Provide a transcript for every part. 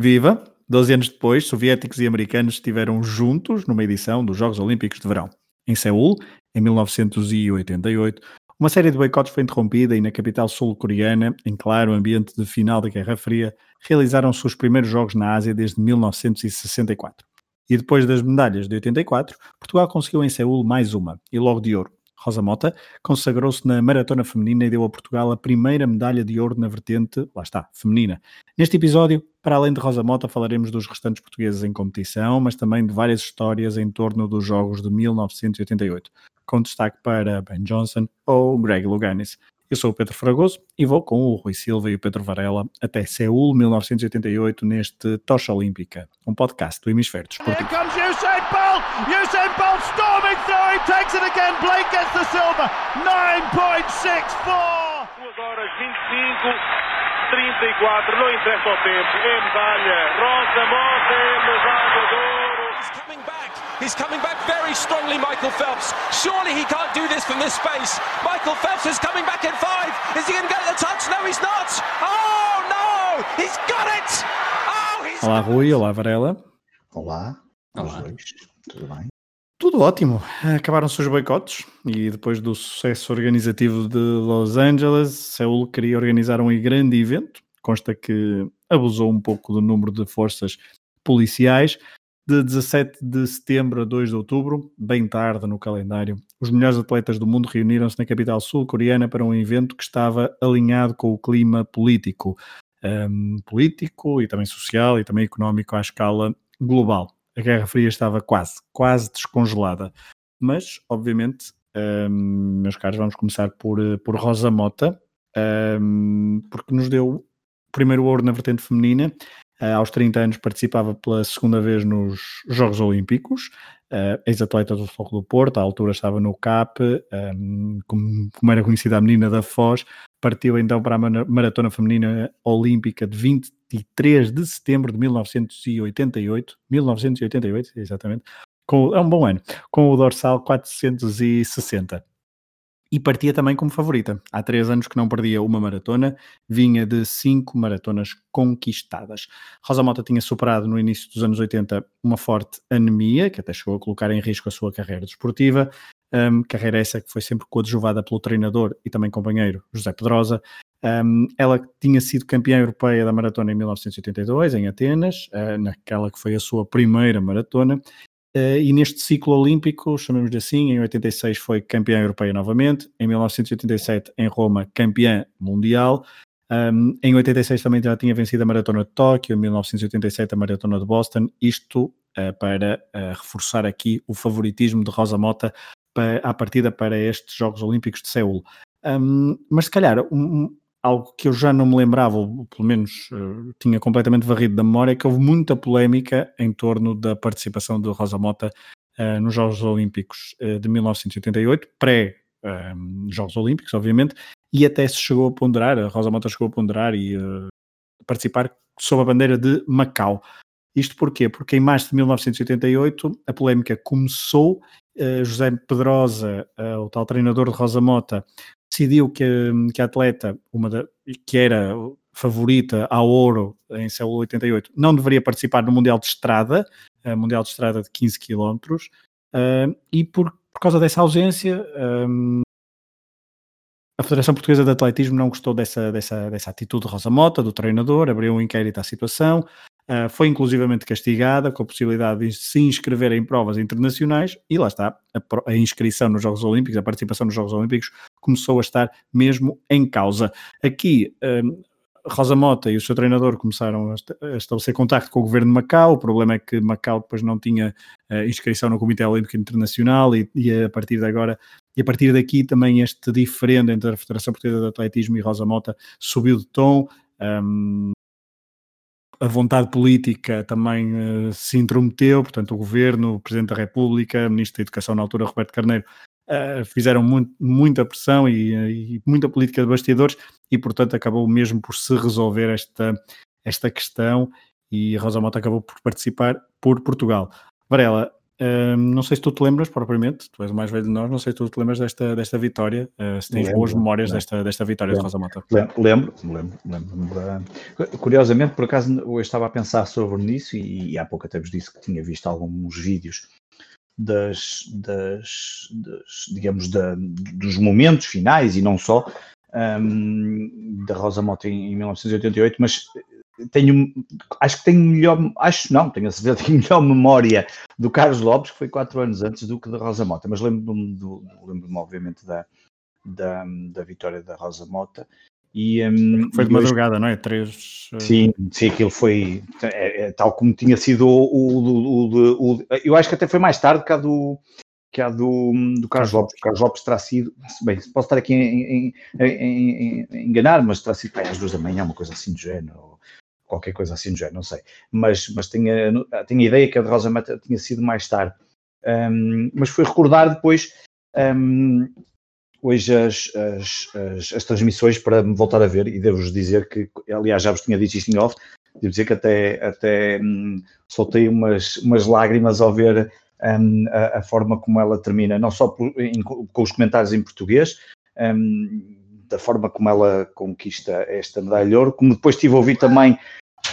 Viva! Doze anos depois, soviéticos e americanos estiveram juntos numa edição dos Jogos Olímpicos de Verão. Em Seul, em 1988, uma série de boicotes foi interrompida e na capital sul-coreana, em claro ambiente de final da Guerra Fria, realizaram-se os primeiros Jogos na Ásia desde 1964. E depois das medalhas de 84, Portugal conseguiu em Seul mais uma, e logo de ouro. Rosa Mota consagrou-se na maratona feminina e deu a Portugal a primeira medalha de ouro na vertente, lá está, feminina. Neste episódio, para além de Rosa Mota, falaremos dos restantes portugueses em competição, mas também de várias histórias em torno dos Jogos de 1988 com destaque para Ben Johnson ou Greg Louganis. Eu sou o Pedro Fragoso e vou com o Rui Silva e o Pedro Varela até Seul 1988 neste Tocha Olímpica, um podcast do Hemisfério Desportivo. Here comes Usain Bolt! Usain Bolt storming through, he takes it again, Blake gets the silver, 9.64! 2 horas 25, 34, não interessa o tempo, é medalha, Rosa Mota é medalha de ouro! He's coming back very strongly, Michael Phelps. Surely he can't do this from this space. Michael Phelps is coming back in five. Is he going to get the touch? No, he's not. Oh, no! He's got it! Oh, he's Olá, Rui. Olá, Varela. Olá. Olá. Tudo bem? Tudo ótimo. Acabaram-se os boicotes e depois do sucesso organizativo de Los Angeles, Seul queria organizar um grande evento. Consta que abusou um pouco do número de forças policiais, de 17 de setembro a 2 de outubro, bem tarde no calendário, os melhores atletas do mundo reuniram-se na capital sul-coreana para um evento que estava alinhado com o clima político, um, político e também social e também económico à escala global. A Guerra Fria estava quase, quase descongelada. Mas, obviamente, um, meus caros, vamos começar por, por Rosa Mota, um, porque nos deu o primeiro ouro na vertente feminina Uh, aos 30 anos participava pela segunda vez nos Jogos Olímpicos, uh, ex-atleta do Foco do Porto, à altura estava no CAP, um, como, como, era conhecida a menina da Foz, partiu então para a Maratona Feminina Olímpica de 23 de setembro de 1988, 1988, exatamente, com, é um bom ano, com o dorsal 460 e partia também como favorita. Há três anos que não perdia uma maratona, vinha de cinco maratonas conquistadas. Rosa Mota tinha superado no início dos anos 80 uma forte anemia, que até chegou a colocar em risco a sua carreira desportiva. Um, carreira essa que foi sempre coadjuvada pelo treinador e também companheiro José Pedrosa. Um, ela tinha sido campeã europeia da maratona em 1982, em Atenas, uh, naquela que foi a sua primeira maratona, e neste ciclo olímpico, chamemos-lhe assim, em 86 foi campeã europeia novamente, em 1987 em Roma campeã mundial, um, em 86 também já tinha vencido a Maratona de Tóquio, em 1987 a Maratona de Boston, isto uh, para uh, reforçar aqui o favoritismo de Rosa Mota para, à partida para estes Jogos Olímpicos de Seul. Um, mas se calhar um, algo que eu já não me lembrava, ou pelo menos uh, tinha completamente varrido da memória, que houve muita polémica em torno da participação de Rosa Mota uh, nos Jogos Olímpicos uh, de 1988, pré-Jogos Olímpicos, obviamente, e até se chegou a ponderar, a Rosa Mota chegou a ponderar e participar sob a bandeira de Macau. Isto porquê? Porque em março de 1988 a polémica começou, José Pedrosa, o tal treinador de Rosa Mota, decidiu que, que a atleta, uma da, que era favorita ao ouro em Seul 88, não deveria participar no Mundial de Estrada, uh, Mundial de Estrada de 15 km, uh, e por, por causa dessa ausência, um, a Federação Portuguesa de Atletismo não gostou dessa, dessa, dessa atitude de Rosa Mota, do treinador, abriu um inquérito à situação, Uh, foi inclusivamente castigada com a possibilidade de se inscrever em provas internacionais e lá está, a, a, inscrição nos Jogos Olímpicos, a participação nos Jogos Olímpicos começou a estar mesmo em causa. Aqui, um, Rosa Mota e o seu treinador começaram a estabelecer contacto com o governo de Macau. O problema é que Macau depois não tinha uh, inscrição no Comitê Olímpico Internacional e, e, a partir de agora e a partir daqui também este diferendo entre a Federação Portuguesa de Atletismo e Rosa Mota subiu de tom. Um, a vontade política também uh, se intrometeu, portanto, o governo, o Presidente da República, o Ministro da Educação na altura, Roberto Carneiro, uh, fizeram muito, muita pressão e, e, muita política de bastidores e, portanto, acabou mesmo por se resolver esta, esta questão e Rosa Mota acabou por participar por Portugal. Varela, Uh, não sei se tu te lembras propriamente, tu és o mais velho de nós, não sei se tu te lembras desta, desta vitória, uh, se tens lembro, boas memórias desta, desta vitória lembro, de Rosa Mota. Lembro, lembro, lembro, Curiosamente, por acaso, eu estava a pensar sobre nisso e, e há pouco até vos disse que tinha visto alguns vídeos das, das, das digamos, da, dos momentos finais e não só um, da Rosa Mota em, em 1988, mas tenho, acho que tenho melhor, acho não, tenho a certeza, tenho melhor memória do Carlos Lopes, que foi quatro anos antes do que da Rosa Mota, mas lembro-me, lembro-me obviamente da, da, da vitória da Rosa Mota. E, um, foi de madrugada, hoje, não é? Três. Eh, sim, sim, aquilo foi é, é, tal como tinha sido o, o, o, o, Eu acho que até foi mais tarde que a do, que a do, do Carlos Lopes. O Carlos Lopes terá sido, bem, posso estar aqui em, enganar, mas terá sido às duas da manhã, uma coisa assim do género qualquer coisa assim do género, não sei. Mas, mas tinha, tinha ideia que a de Rosa Mata tinha sido mais tarde. Um, mas foi recordar depois um, hoje as, as, as, as, transmissões para me voltar a ver e devo-vos dizer que, aliás, já vos tinha dito isto em off, devo dizer que até, até hum, soltei umas, umas lágrimas ao ver a, a, forma como ela termina, não só por, em, com os comentários em português, hum, da forma como ela conquista esta medalha de ouro, como depois tive a ouvir também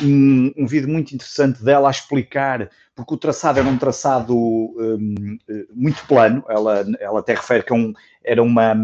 um, um, vídeo muito interessante dela a explicar, porque o traçado era um traçado um, muito plano, ela, ela até refere que é um, era uma.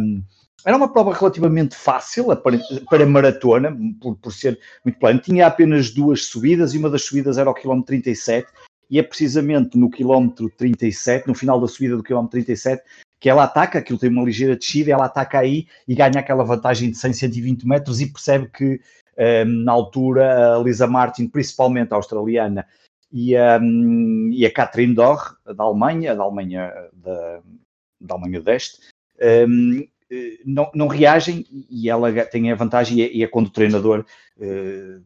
Era uma prova relativamente fácil para, para maratona, por, por ser muito plano. Tinha apenas duas subidas e uma das subidas era o quilómetro 37, e é precisamente no quilómetro 37, no final da subida do quilómetro 37, que ela ataca, aquilo tem uma ligeira descida, ela ataca aí e ganha aquela vantagem de 100, 120 metros e percebe que um, ehm, na altura a Lisa Martin, principalmente a australiana, e, um, e a Catherine Dorr, da Alemanha, da Alemanha, da, da Alemanha do Este, um, ehm, não, não, reagem e ela tem a vantagem e é, e é quando o treinador uh,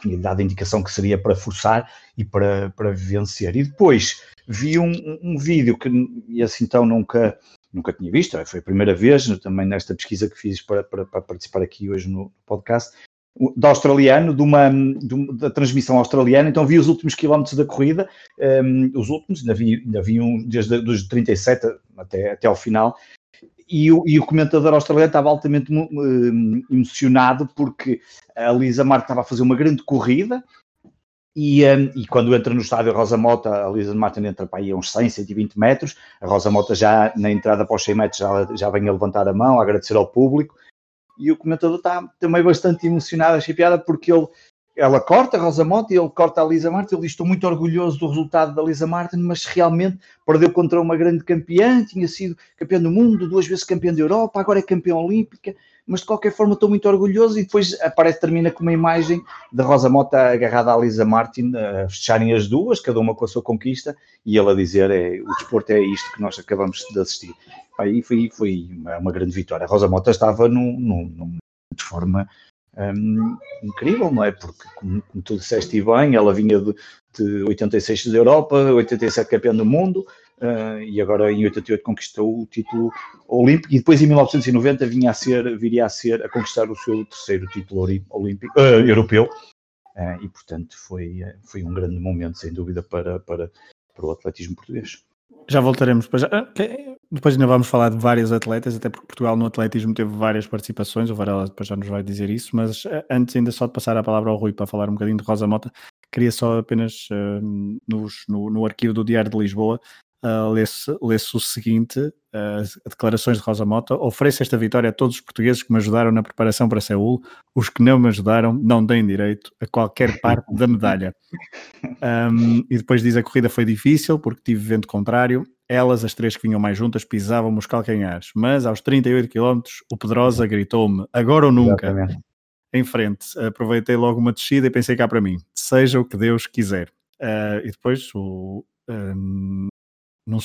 tinha dado a indicação que seria para forçar e para, para vencer. E depois vi um, um vídeo que assim então nunca, nunca tinha visto, foi a primeira vez também nesta pesquisa que fiz para, para, para participar aqui hoje no podcast, da australiano, de uma, de uma, da transmissão australiana, então vi os últimos quilómetros da corrida, um, os últimos, ainda vi, ainda vi um desde os 37 até, até ao final, e o, e o comentador australiano estava altamente hum, emocionado porque a Lisa Martin estava a fazer uma grande corrida, e, um, e, quando entra no estádio Rosa Mota, a Lisa Martin entra para aí a uns 100, 120 metros. A Rosa Mota já na entrada para os 100 metros já, já vem a levantar a mão, a agradecer ao público. E o comentador está também bastante emocionado, achei piada, porque ele, ela corta a Rosa Mota e ele corta a Lisa Martin. Ele diz: Estou muito orgulhoso do resultado da Lisa Martin, mas realmente perdeu contra uma grande campeã. Tinha sido campeã do mundo, duas vezes campeã da Europa, agora é campeã olímpica mas de qualquer forma estou muito orgulhoso e depois aparece, termina com uma imagem de Rosa Mota agarrada à Lisa Martin, a fecharem as duas, cada uma com a sua conquista, e ela a dizer, é, o desporto é isto que nós acabamos de assistir. Aí foi, foi uma grande vitória. A Rosa Mota estava num, num, num de forma um, incrível, não é? Porque, como, como tu disseste bem, ela vinha de, de 86 da Europa, 87 campeã do mundo, uh, e agora em 88 conquistou o título olímpico e depois em 1990 vinha a ser, viria a ser a conquistar o seu terceiro título olímpico, uh, europeu uh, e portanto foi, foi um grande momento sem dúvida para, para, para o atletismo português. Já voltaremos depois. Depois ainda vamos falar de vários atletas, até porque Portugal no atletismo teve várias participações, o Varela depois já nos vai dizer isso, mas antes ainda só de passar a palavra ao Rui para falar um bocadinho de Rosa Mota, queria só apenas uh, nos, no, no, arquivo do Diário de Lisboa uh, lê-se lê o seguinte: uh, declarações de Rosa Mota. Ofereço esta vitória a todos os portugueses que me ajudaram na preparação para Seul. Os que não me ajudaram não têm direito a qualquer parte da medalha. Um, e depois diz: a corrida foi difícil porque tive vento contrário. Elas, as três que vinham mais juntas, pisavam-me os calcanhares. Mas aos 38 km, o Pedrosa gritou-me: agora ou nunca. Exatamente. Em frente, aproveitei logo uma descida e pensei cá para mim: seja o que Deus quiser. Uh, e depois o, um, num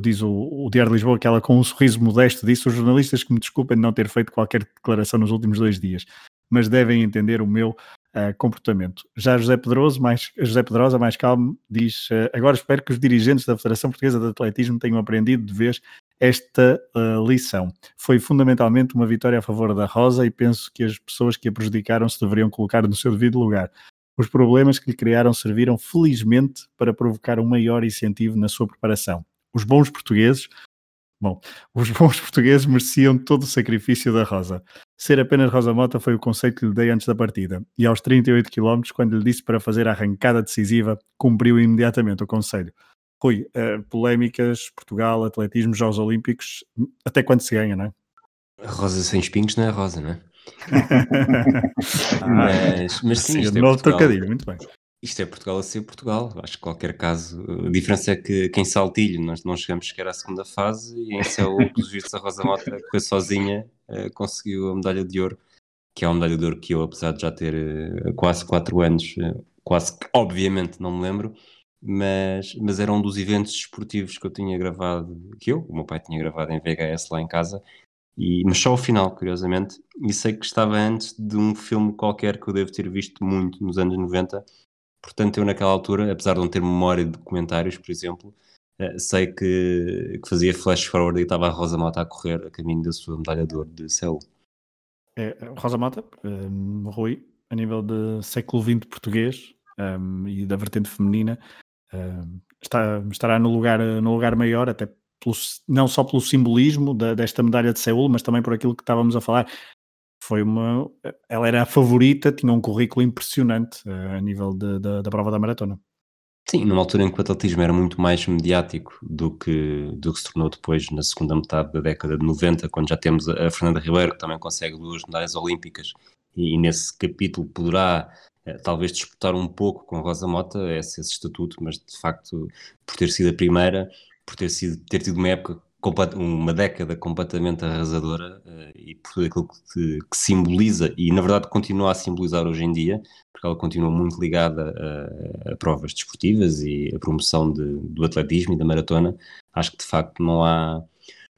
diz o, o Diário de Lisboa que ela com um sorriso modesto disse os jornalistas que me desculpem de não ter feito qualquer declaração nos últimos dois dias, mas devem entender o meu uh, comportamento. Já José Pedroso, mais, José Pedrosa, mais calmo, diz uh, agora espero que os dirigentes da Federação Portuguesa de Atletismo tenham aprendido de vez esta uh, lição. Foi fundamentalmente uma vitória a favor da Rosa e penso que as pessoas que a prejudicaram se deveriam colocar no seu devido lugar. Os problemas que lhe criaram serviram felizmente para provocar um maior incentivo na sua preparação. Os bons portugueses Bom, os bons portugueses mereciam todo o sacrifício da Rosa. Ser apenas Rosa Mota foi o conselho que lhe dei antes da partida. E aos 38 km, quando lhe disse para fazer a arrancada decisiva, cumpriu imediatamente o conselho. Rui, uh, polémicas, Portugal, atletismo, Jogos Olímpicos, até quando se ganha, não é? Rosa sem espinhos não é rosa, não é? mas, mas sim, sim isto é novo trocadilho, muito bem. Isto é Portugal a ser Portugal. Acho que qualquer caso. A diferença é que, que em Saltilho nós não chegamos sequer à segunda fase e em Céu, pelos vistos, a Rosa Mota, que foi sozinha, uh, conseguiu a medalha de ouro, que é uma medalha de ouro que eu, apesar de já ter uh, quase 4 anos, uh, quase que obviamente não me lembro, mas, mas era um dos eventos esportivos que eu tinha gravado, que eu, o meu pai tinha gravado em VHS lá em casa, e, mas só o final, curiosamente, e sei que estava antes de um filme qualquer que eu devo ter visto muito nos anos 90, portanto eu naquela altura, apesar de não ter memória de documentários, por exemplo, eh, sei que, que fazia flash forward e estava a Rosa Mota a correr a caminho da sua medalha de ouro de Seul. É, Rosa Mota, um, Rui, a nível de século XX português um, e da vertente feminina, um, está, estará no lugar, no lugar maior, até pelo, não só pelo simbolismo da, desta medalha de Seul, mas também por aquilo que estávamos a falar, foi uma. Ela era a favorita, tinha um currículo impressionante uh, a nível de, de, da prova da maratona. Sim, numa altura em que o atletismo era muito mais mediático do que, do que se tornou depois na segunda metade da década de 90, quando já temos a Fernanda Ribeiro, que também consegue duas medalhas olímpicas, e, e nesse capítulo poderá eh, talvez disputar um pouco com Rosa Mota esse, esse estatuto, mas de facto, por ter sido a primeira, por ter, sido, ter tido uma época uma década completamente arrasadora uh, e por tudo aquilo que, que, simboliza e na verdade continua a simbolizar hoje em dia, porque ela continua muito ligada a, a provas desportivas e a promoção de, do atletismo e da maratona, acho que de facto não há,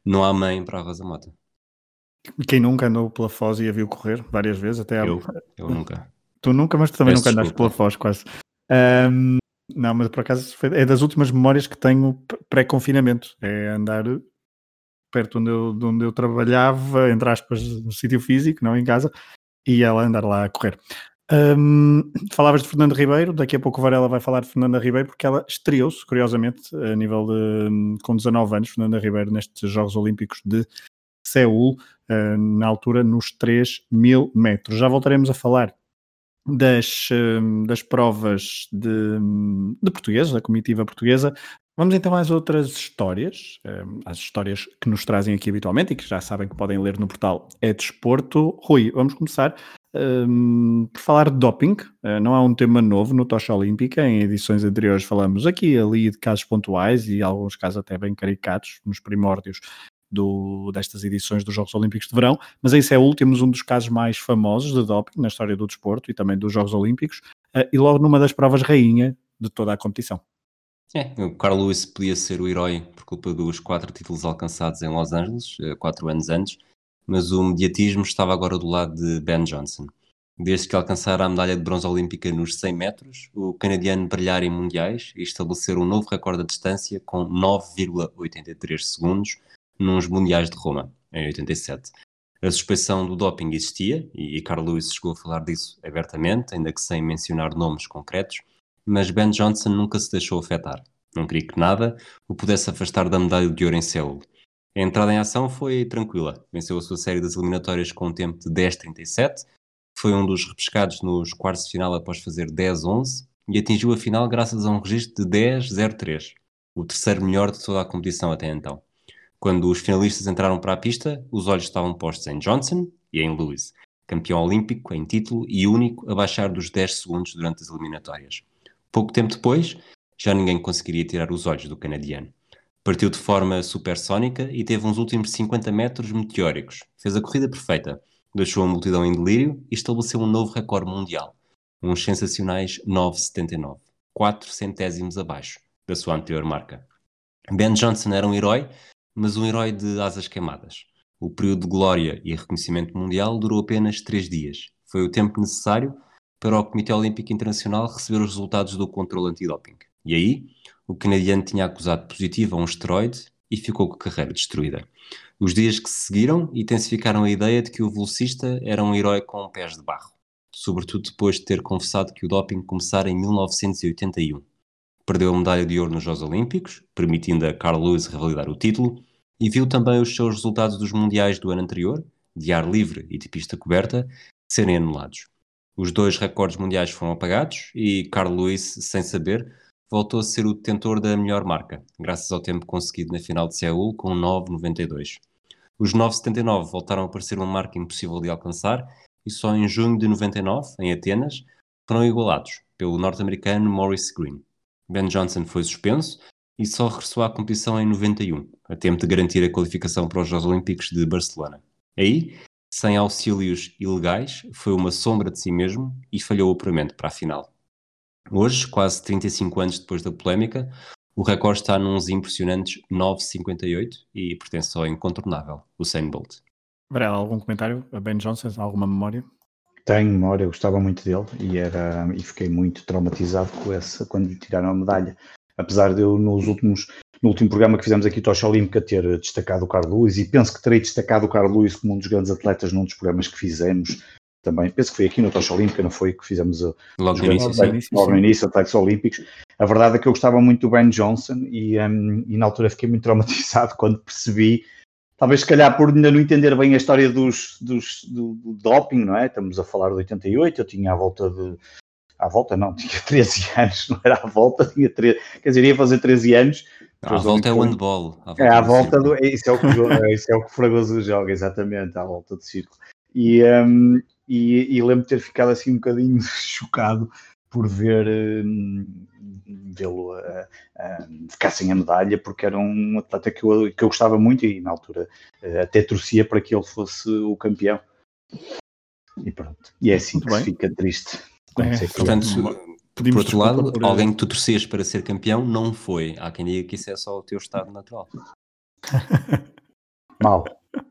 não há mãe para a Rosa Mota. Quem nunca andou pela Foz e a viu correr várias vezes, até eu, eu nunca. Tu nunca, mas tu também Peço nunca andaste pela Foz quase. Um, não, mas por acaso é das últimas memórias que tenho pré-confinamento. É andar perto onde eu, de onde eu trabalhava, entre aspas, no sítio físico, não em casa, e ela andar lá a correr. Um, falavas de Fernanda Ribeiro, daqui a pouco Varela vai falar de Fernanda Ribeiro, porque ela estreou-se, curiosamente, a nível de, com 19 anos, Fernanda Ribeiro, nestes Jogos Olímpicos de Seul, uh, na altura nos 3 mil metros. Já voltaremos a falar das, das provas de, de português, da comitiva portuguesa, Vamos então às outras histórias, às histórias que nos trazem aqui habitualmente e que já sabem que podem ler no portal É Desporto. Rui, vamos começar um, por falar de doping. Uh, não há um tema novo no Tocha Olímpica. Em edições anteriores falamos aqui e ali de casos pontuais e alguns casos até bem caricatos nos primórdios do, destas edições dos Jogos Olímpicos de Verão, mas em Seul temos um dos casos mais famosos de doping na história do desporto e também dos Jogos Olímpicos, uh, e logo numa das provas rainha de toda a competição. É, o Carl Lewis podia ser o herói por culpa dos quatro títulos alcançados em Los Angeles, eh, quatro anos antes, mas o mediatismo estava agora do lado de Ben Johnson. Desde que alcançara a medalha de bronze olímpica nos 100 metros, o canadiano brilhar em mundiais e estabelecer um novo recorde de distância com 9,83 segundos nos mundiais de Roma, em 87. A suspeição do doping existia, e Carl Lewis chegou a falar disso abertamente, ainda que sem mencionar nomes concretos, mas Ben Johnson nunca se deixou afetar. Não queria que nada o pudesse afastar da medalha de ouro em Seul. A entrada em ação foi tranquila. Venceu a sua série das eliminatórias com um tempo de 10.37, foi um dos repescados nos quartos de final após fazer 10-11 e atingiu a final graças a um registro de 10-03, o terceiro melhor de toda a competição até então. Quando os finalistas entraram para a pista, os olhos estavam postos em Johnson e em Lewis, campeão olímpico em título e único a baixar dos 10 segundos durante as eliminatórias. Pouco tempo depois, já ninguém conseguiria tirar os olhos do canadiano. Partiu de forma supersónica e teve uns últimos 50 metros meteóricos. Fez a corrida perfeita, deixou a multidão em delírio e estabeleceu um novo recorde mundial. Uns sensacionais 9,79, 4 centésimos abaixo da sua anterior marca. Ben Johnson era um herói, mas um herói de asas queimadas. O período de glória e reconhecimento mundial durou apenas três dias. Foi o tempo necessário para o Comitê Olímpico Internacional receber os resultados do controle antidoping. E aí, o canadiano tinha acusado positivo a um esteroide e ficou com a carreira destruída. Os dias que se seguiram intensificaram a ideia de que o velocista era um herói com pés de barro. sobretudo depois de ter confessado que o doping começara em 1981. Perdeu a medalha de ouro nos Jogos Olímpicos, permitindo a Carl Lewis revalidar o título, e viu também os seus resultados dos Mundiais do ano anterior, de ar livre e de pista coberta, serem anulados. Os dois recordes mundiais foram apagados e Carl Lewis, sem saber, voltou a ser o detentor da melhor marca, graças ao tempo conseguido na final de Seul com 9,92. Os 9,79 voltaram a parecer uma marca impossível de alcançar e só em junho de 99, em Atenas, foram igualados pelo norte-americano Maurice Green. Ben Johnson foi suspenso e só regressou à competição em 91, a tempo de garantir a qualificação para os Jogos Olímpicos de Barcelona. Aí, sem auxílios ilegais, foi uma sombra de si mesmo e falhou o apuramento para a final. Hoje, quase 35 anos depois da polémica, o recorde está nos impressionantes 9,58 e pertence ao incontornável Usain Bolt. Varela, algum comentário? A Ben Johnson, alguma memória? Tenho memória, eu gostava muito dele e, era, e fiquei muito traumatizado com essa quando lhe tiraram a medalha. Apesar de eu, nos últimos, no último programa que fizemos aqui, Tocha Olímpica, ter destacado o Carlos Luiz, e penso que terei destacado o Carlos Luiz como um dos grandes atletas num dos programas que fizemos, também, penso que foi aqui no Tocha Olímpica, não foi? Que fizemos logo, no início, atletas, logo no início, atletas olímpicos. A verdade é que eu gostava muito do Ben Johnson e, um, e na altura fiquei muito traumatizado quando percebi, talvez se calhar por ainda não entender bem a história dos, dos, do, do doping, não é? Estamos a falar de 88, eu tinha à volta de. À volta não, tinha 13 anos, não era à volta, tinha 13, quer dizer, ia fazer 13 anos. À volta é o handball. À é, à volta do. Isso é o que, isso é o que Fragoso joga, exatamente, à volta do círculo. E, um, e, e lembro de ter ficado assim um bocadinho chocado por ver um, vê-lo a, a, ficar sem a medalha, porque era um atleta que eu, que eu gostava muito e na altura eh, até torcia para que ele fosse o campeão. E pronto, e é assim muito que bem. se fica triste. É, portanto, por outro lado, por... alguém que tu torcias para ser campeão não foi. Há quem diga que isso é só o teu estado natural. Mal,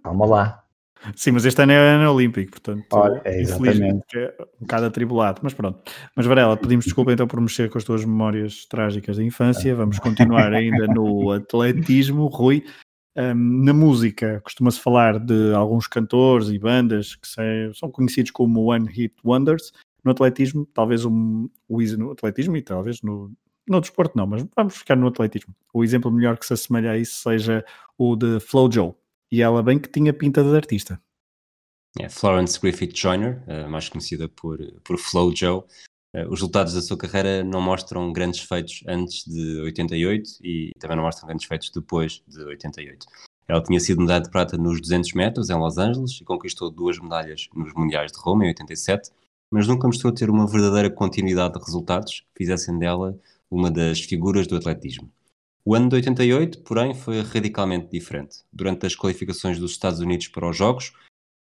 calma lá. Sim, mas este ano é ano olímpico, portanto, Olha, é exatamente. é um bocado atribulado, mas pronto. Mas Varela, pedimos desculpa então por mexer com as tuas memórias trágicas da infância. Vamos continuar ainda no atletismo, Rui. Um, na música, costuma-se falar de alguns cantores e bandas que são conhecidos como One Hit Wonders. No atletismo, talvez um, o no atletismo e talvez no, no desporto não, mas vamos ficar no atletismo. O exemplo melhor que se assemelha a isso seja o de Flo Joe e ela bem que tinha pinta de artista. É, Florence Griffith Joyner, uh, mais conhecida por, por Flo Joe. Uh, os resultados da sua carreira não mostram grandes feitos antes de 88 e também não mostram grandes feitos depois de 88. Ela tinha sido medalha de prata nos 200 metros em Los Angeles e conquistou duas medalhas nos Mundiais de Roma em 87, mas nunca mostrou ter uma verdadeira continuidade de resultados que fizessem dela uma das figuras do atletismo. O ano de 88, porém, foi radicalmente diferente. Durante as qualificações dos Estados Unidos para os Jogos,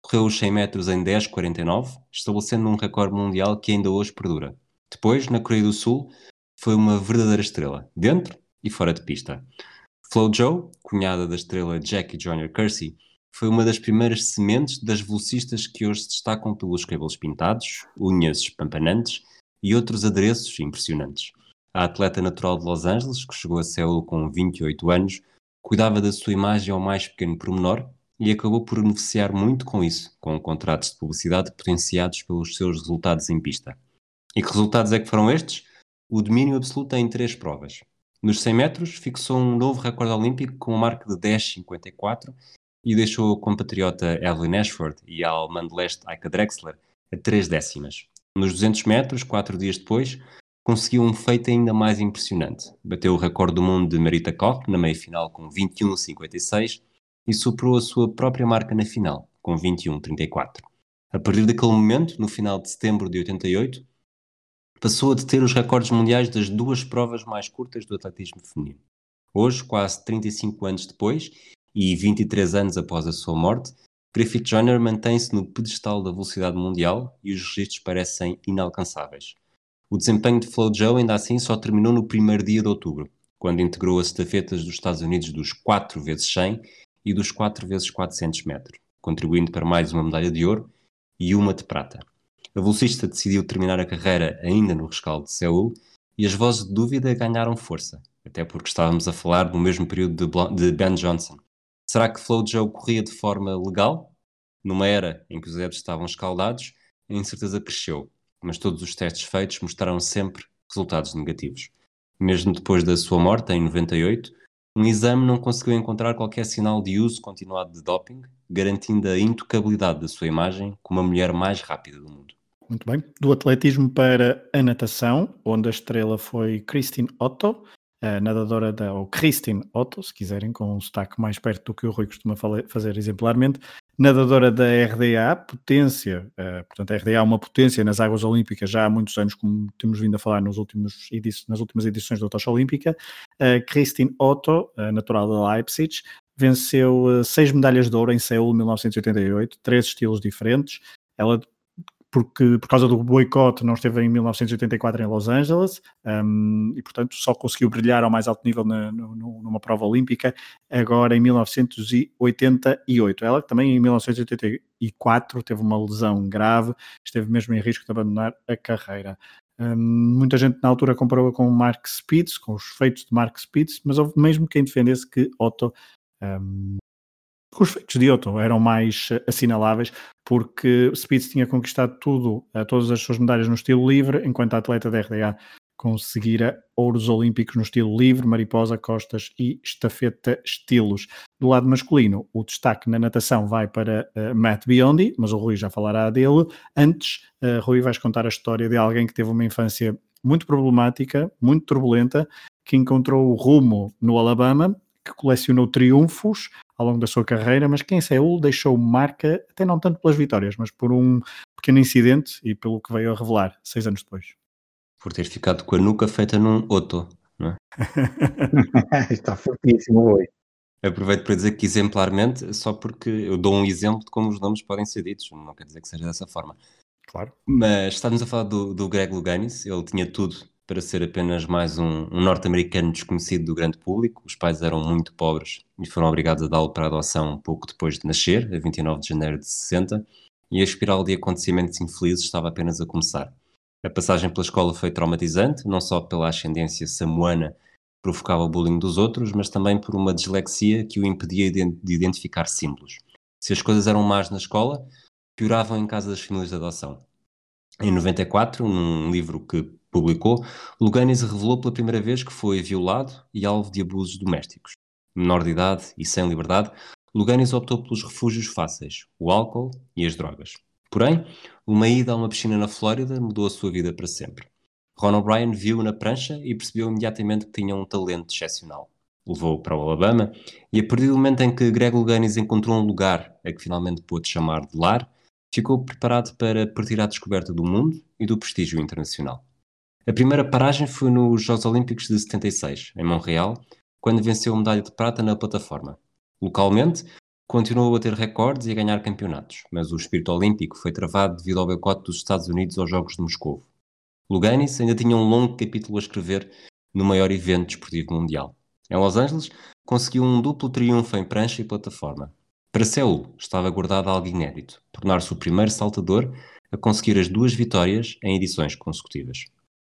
correu os 100 metros em 10,49, estabelecendo um recorde mundial que ainda hoje perdura. Depois, na Coreia do Sul, foi uma verdadeira estrela, dentro e fora de pista. Flo Joe, cunhada da estrela Jackie Joyner Kersey, foi uma das primeiras sementes das velocistas que hoje se destacam pelos cabelos pintados, unhas espampanantes e outros adereços impressionantes. A atleta natural de Los Angeles, que chegou a Seul com 28 anos, cuidava da sua imagem ao mais pequeno pormenor e acabou por beneficiar muito com isso, com contratos de publicidade potenciados pelos seus resultados em pista. E que resultados é que foram estes? O domínio absoluto em três provas. Nos 100 metros, fixou um novo recorde olímpico com uma marca de 10,54 e deixou a compatriota Evelyn Ashford e a alemã de leste Aika Drexler a três décimas. Nos 200 metros, quatro dias depois, conseguiu um feito ainda mais impressionante. Bateu o recorde do mundo de Marita Koch na meia-final com 21,56 e superou a sua própria marca na final, com 21,34. A partir daquele momento, no final de setembro de 88, passou a deter os recordes mundiais das duas provas mais curtas do atletismo feminino. Hoje, quase 35 anos depois e 23 anos após a sua morte, Griffith Joyner mantém-se no pedestal da velocidade mundial e os registros parecem inalcançáveis. O desempenho de Flo Joe ainda assim só terminou no primeiro dia de outubro, quando integrou as estafetas dos Estados Unidos dos 4 vezes 100 e dos 4 vezes 400 metros, contribuindo para mais uma medalha de ouro e uma de prata. A velocista decidiu terminar a carreira ainda no rescaldo de Seul e as vozes de dúvida ganharam força, até porque estávamos a falar do mesmo período de Ben Johnson. Será que Flo Joe corria de forma legal? Numa era em que os adeptos estavam escaldados, a incerteza cresceu mas todos os testes feitos mostraram sempre resultados negativos. Mesmo depois da sua morte, em 98, um exame não conseguiu encontrar qualquer sinal de uso continuado de doping, garantindo a intocabilidade da sua imagem como a mulher mais rápida do mundo. Muito bem. Do atletismo para a natação, onde a estrela foi Christine Otto, a nadadora da, ou Christine Otto, se quiserem, com um sotaque mais perto do que o Rui costuma fazer exemplarmente, nadadora da RDA, potência, uh, portanto a RDA é uma potência nas águas olímpicas já há muitos anos, como temos vindo a falar nos últimos nas últimas edições da Tocha Olímpica, uh, Christine Otto, uh, natural de Leipzig, venceu uh, seis medalhas de ouro em Seul 1988, três estilos diferentes, ela porque por causa do boicote não esteve em 1984 em Los Angeles um, e portanto só conseguiu brilhar ao mais alto nível na, no, numa prova olímpica agora em 1988. Ela também em 1984 teve uma lesão grave, esteve mesmo em risco de abandonar a carreira. Um, muita gente na altura comparou com Mark Spitz, com os feitos de Mark Spitz, mas houve mesmo quem defendesse que Otto um, os feitos de Otto eram mais eh, assinaláveis, porque Spitz tinha conquistado tudo, eh, todas as suas medalhas no estilo livre, enquanto a atleta da RDA conseguira ouros olímpicos no estilo livre, mariposa, costas e estafeta estilos. Do lado masculino, o destaque na natação vai para uh, Matt Biondi, mas o Rui já falará dele. Antes, uh, Rui, vais contar a história de alguém que teve uma infância muito problemática, muito turbulenta, que encontrou o rumo no Alabama, que colecionou triunfos ao longo da sua carreira, mas que em Seul deixou marca, até não tanto pelas vitórias, mas por um pequeno incidente e pelo que veio a revelar seis anos depois. Por ter ficado com a nuca feita num Otto, não é? Está fortíssimo hoje. Aproveito para dizer que exemplarmente, só porque eu dou um exemplo de como os nomes podem ser ditos, não quer dizer que seja dessa forma. Claro. Mas estávamos a falar do, do Greg Luganis, ele tinha tudo para ser apenas mais um, um norte-americano desconhecido do grande público. Os pais eram muito pobres e foram obrigados a dá-lo para adoção pouco depois de nascer, a 29 de janeiro de 60, e a espiral de acontecimentos infelizes estava apenas a começar. A passagem pela escola foi traumatizante, não só pela ascendência samoana que provocava o bullying dos outros, mas também por uma dislexia que o impedia de identificar símbolos. Se as coisas eram más na escola, pioravam em casa das famílias de adoção. Em 94, num livro que publicou, Luganis revelou pela primeira vez que foi violado e alvo de abusos domésticos. Menor de idade e sem liberdade, Luganis optou pelos refúgios fáceis, o álcool e as drogas. Porém, uma ida a uma piscina na Flórida mudou a sua vida para sempre. Ron O'Brien viu na prancha e percebeu imediatamente que tinha um talento excepcional. Levou-o para o Alabama e, a partir do momento em que Greg Luganis encontrou um lugar a que finalmente pôde chamar de lar, ficou preparado para partir à descoberta do mundo e do prestígio internacional. A primeira paragem foi nos Jogos Olímpicos de 76, em Montreal, quando venceu a medalha de prata na plataforma. Localmente, continuou a ter recordes e a ganhar campeonatos, mas o espírito olímpico foi travado devido ao boicote dos Estados Unidos aos Jogos de Moscou. Luganis ainda tinha um longo capítulo a escrever no maior evento desportivo mundial. Em Los Angeles, conseguiu um duplo triunfo em prancha e plataforma. Para Seul, estava guardado algo inédito, tornar-se o primeiro saltador a conseguir as duas vitórias em edições consecutivas.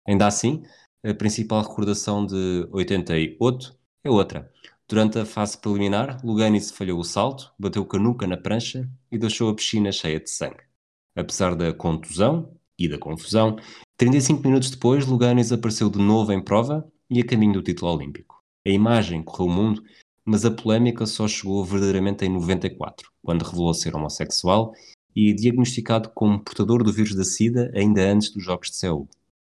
Ainda assim, a principal recordação de 88 é outra. Durante a fase preliminar, Luganis falhou o salto, bateu canuca na prancha e deixou a piscina cheia de sangue. Apesar da contusão e da confusão, 35 minutos depois, Luganis apareceu de novo em prova e a caminho do título olímpico. A imagem correu o mundo, mas a polémica só chegou verdadeiramente em 94, quando revelou ser homossexual e diagnosticado como portador do vírus da SIDA ainda antes dos Jogos de Seul.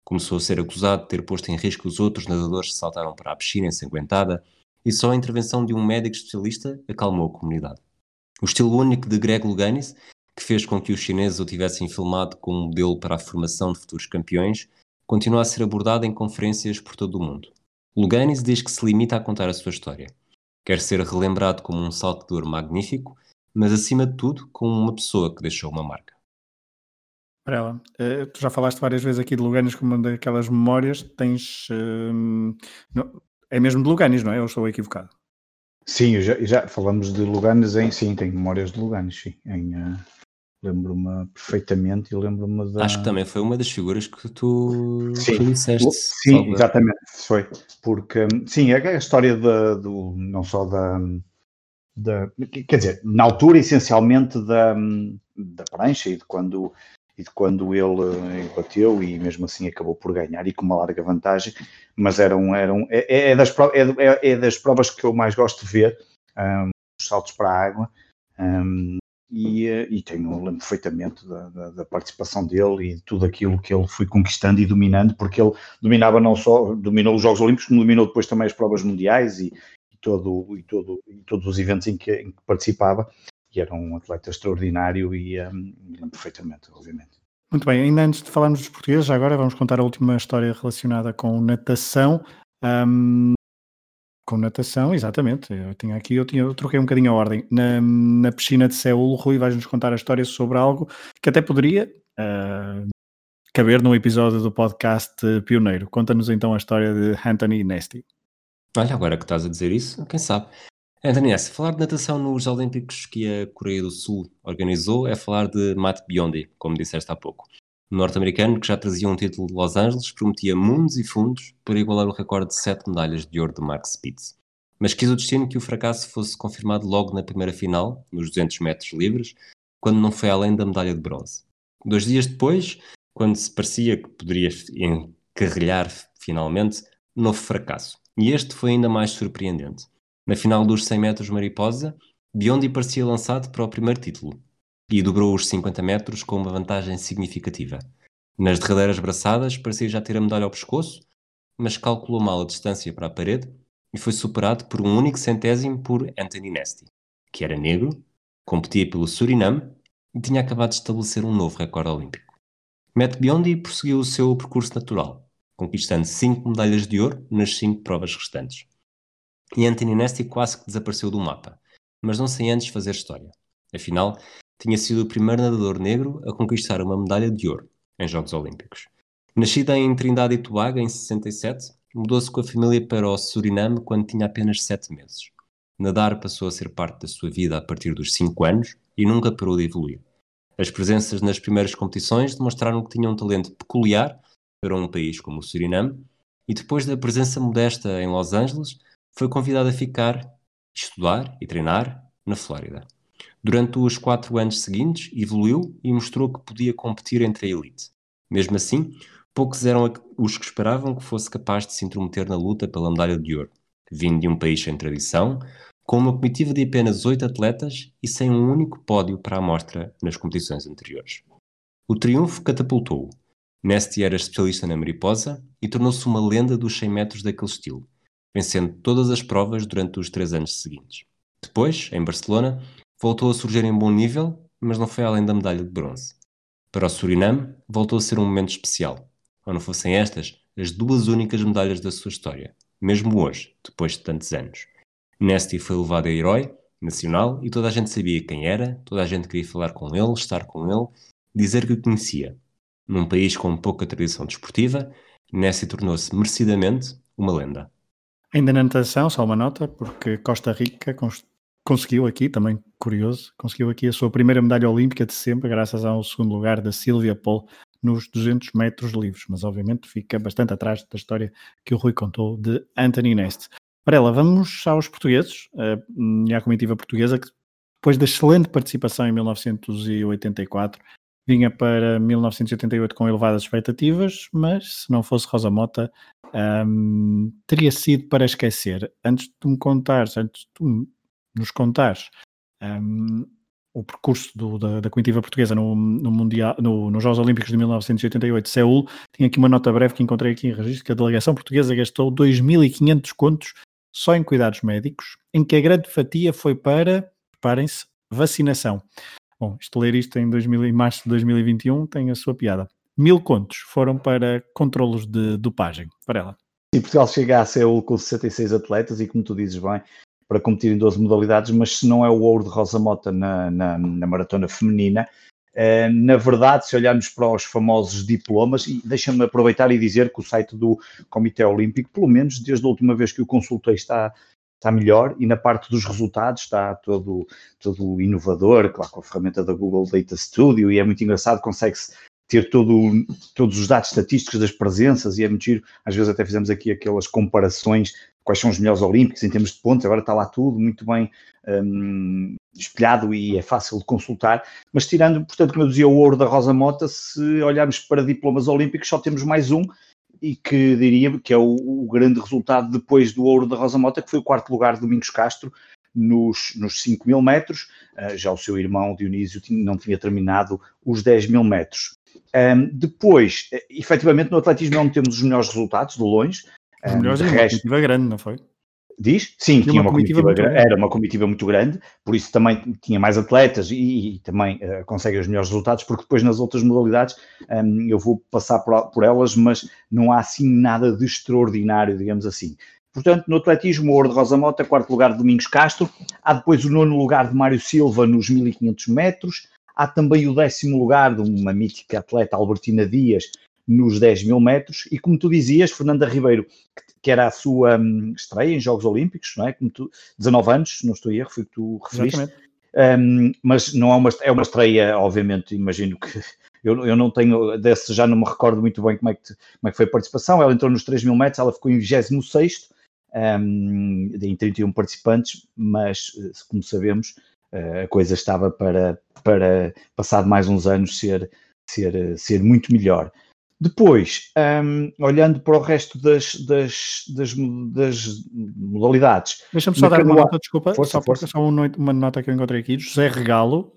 Começou a ser acusado de ter posto em risco os outros nadadores que saltaram para a piscina ensanguentada e só a intervenção de um médico especialista acalmou a comunidade. O estilo único de Greg Louganis, que fez com que os chineses o tivessem filmado como modelo para a formação de futuros campeões, continua a ser abordado em conferências por todo o mundo. Louganis diz que se limita a contar a sua história. Quer ser relembrado como um saltador magnífico, mas acima de tudo como uma pessoa que deixou uma marca. Para ela. Uh, tu já falaste várias vezes aqui de Luganis como uma daquelas memórias. Tens. Uh, não, é mesmo de Luganis, não é? Eu estou equivocado. Sim, já, já falamos de Luganis em. Sim, tenho memórias de Luganis, sim. Em, uh, lembro-me perfeitamente e lembro-me da. Acho que também foi uma das figuras que tu, sim, disseste. Sim, exatamente, foi. Porque, sim, é a história da, do, não só da, da. Quer dizer, na altura, essencialmente da, da prancha e de quando e de quando ele bateu e mesmo assim acabou por ganhar e com uma larga vantagem, mas eram, eram é, é, das, é, é das provas que eu mais gosto de ver, um, os saltos para a água, um, e, e tenho, lembro perfeitamente da, da, da, participação dele e tudo aquilo que ele foi conquistando e dominando, porque ele dominava não só, dominou os Jogos Olímpicos, como dominou depois também as provas mundiais e, e todo, e, todo, e todos os eventos em que, em que participava, e era um atleta extraordinário e um, lembro perfeitamente, obviamente. Muito bem, ainda antes de falarmos dos portugueses, agora vamos contar a última história relacionada com natação. Um, com natação, exatamente. Eu tinha aqui, eu, tinha, eu troquei um bocadinho a ordem. Na, na piscina de Seul, Rui vai-nos contar a história sobre algo que até poderia uh, caber num episódio do podcast Pioneiro. Conta-nos então a história de Anthony Nesty. Olha, agora que estás a dizer isso, quem sabe? Anthony Nesty, falar de natação nos Olímpicos que a Coreia do Sul organizou é falar de Matt Biondi, como disseste há pouco norte-americano que já trazia um título de Los Angeles, prometia mundos e fundos para igualar o recorde de sete medalhas de ouro de Mark Spitz. Mas quis o destino que o fracasso fosse confirmado logo na primeira final, nos 200 metros livres, quando não foi além da medalha de bronze. Dois dias depois, quando se parecia que poderia encarrilhar finalmente, novo fracasso. E este foi ainda mais surpreendente. Na final dos 100 metros mariposa, Biondi parecia lançado para o primeiro título, e dobrou os 50 metros com uma vantagem significativa. Nas derradeiras braçadas parecia já ter a medalha ao pescoço, mas calculou mal a distância para a parede e foi superado por um único centésimo por Anthony Nesty, que era negro, competia pelo Suriname e tinha acabado de estabelecer um novo recorde olímpico. Matt Biondi prosseguiu o seu percurso natural, conquistando cinco medalhas de ouro nas cinco provas restantes. E Anthony quase que desapareceu do mapa, mas não sem antes fazer história. Afinal, tinha sido o primeiro nadador negro a conquistar uma medalha de ouro em Jogos Olímpicos. Nascida em Trindade e Tobago em 67, mudou-se com a família para o Suriname quando tinha apenas 7 meses. Nadar passou a ser parte da sua vida a partir dos 5 anos e nunca parou de evoluir. As presenças nas primeiras competições demonstraram que tinha um talento peculiar para um país como o Suriname, e depois da presença modesta em Los Angeles, foi convidado a ficar, estudar e treinar na Flórida. Durante os quatro anos seguintes, evoluiu e mostrou que podia competir entre a elite. Mesmo assim, poucos eram os que esperavam que fosse capaz de se intrometer na luta pela medalha de ouro, vindo de um país sem tradição, com uma comitiva de apenas oito atletas e sem um único pódio para a mostra nas competições anteriores. O triunfo catapultou-o. Nesty era especialista na mariposa e tornou-se uma lenda dos 100 metros daquele estilo, vencendo todas as provas durante os três anos seguintes. Depois, em Barcelona, voltou a surgir em bom nível, mas não foi além da medalha de bronze. Para o Suriname, voltou a ser um momento especial, ou não fossem estas as duas únicas medalhas da sua história, mesmo hoje, depois de tantos anos. Nesty foi levado a herói nacional e toda a gente sabia quem era, toda a gente queria falar com ele, estar com ele, dizer que o conhecia. Num país com pouca tradição desportiva, Nessie tornou-se merecidamente uma lenda. Ainda na natação, só uma nota, porque Costa Rica conseguiu aqui, também curioso, conseguiu aqui a sua primeira medalha olímpica de sempre, graças ao segundo lugar da Silvia Paul nos 200 metros livres, mas obviamente fica bastante atrás da história que o Rui contou de Anthony Nest. Varela, vamos aos portugueses, à comitiva portuguesa, que depois da excelente participação em 1984, vinha para 1988 com elevadas expectativas, mas se não fosse Rosa Mota, um, teria sido para esquecer. Antes de me contares, antes de nos contares um, o percurso do, da, da comitiva portuguesa no, no, mundial, no, nos Jogos Olímpicos de 1988, Seul, tinha aqui uma nota breve que encontrei aqui em registro, que a delegação portuguesa gastou 2.500 contos só em cuidados médicos, em que a grande fatia foi para, preparem-se, vacinação. Bom, isto ler isto em 2000, em março de 2021 tem a sua piada. Mil contos foram para controlos de dopagem. Para ela. E Portugal chega a Seul com 66 atletas e, como tu dizes bem, para competir em 12 modalidades, mas se não é o ouro de Rosa Mota na, na, na maratona feminina, eh, na verdade, se olharmos para os famosos diplomas, e deixa-me aproveitar e dizer que o site do Comitê Olímpico, pelo menos desde a última vez que o consultei, está, está melhor e na parte dos resultados está todo, todo inovador, claro, com a ferramenta da Google Data Studio, e é muito engraçado, consegue-se ter todo, todos os dados estatísticos das presenças e é muito giro. Às vezes até fizemos aqui aquelas comparações quais são os melhores olímpicos em termos de pontos, agora está lá tudo muito bem um, espelhado e é fácil de consultar, mas tirando, portanto, como eu dizia, o ouro da Rosa Mota, se olharmos para diplomas olímpicos, só temos mais um, e que diria que é o, o, grande resultado depois do ouro da Rosa Mota, que foi o quarto lugar de Domingos Castro nos, nos 5 mil metros, uh, já o seu irmão Dionísio tinha, não tinha terminado os 10 mil metros. Um, depois, efetivamente, no atletismo é onde temos os melhores resultados, de longe. Os melhores de resto, grande, não foi? Diz? Sim, tinha, tinha uma, comitiva, comitiva era uma comitiva muito grande, por isso também tinha mais atletas e, e também uh, consegue os melhores resultados, porque depois nas outras modalidades um, eu vou passar por, por, elas, mas não há assim nada de extraordinário, digamos assim. Portanto, no atletismo, ouro de Rosa Mota, quarto lugar de Domingos Castro, há depois o nono lugar de Mário Silva nos 1500 metros, há também o décimo lugar de uma mítica atleta Albertina Dias nos 10 mil metros, e como tu dizias, Fernanda Ribeiro, que era a sua um, estreia em Jogos Olímpicos, não é? Como tu, 19 anos, não estou a erro, foi o que tu referiste. Um, mas não é uma, é uma estreia, obviamente, imagino que eu, eu não tenho, desse já não me recordo muito bem como é, que, como é que foi a participação. Ela entrou nos 3 mil metros, ela ficou em 26 um, em 31 participantes, mas como sabemos, a coisa estava para, para passado mais uns anos ser, ser, ser muito melhor. Depois, um, olhando para o resto das, das, das, das modalidades. Deixa-me só dar uma nota, desculpa, força, só, força. só uma nota que eu encontrei aqui. José Regalo,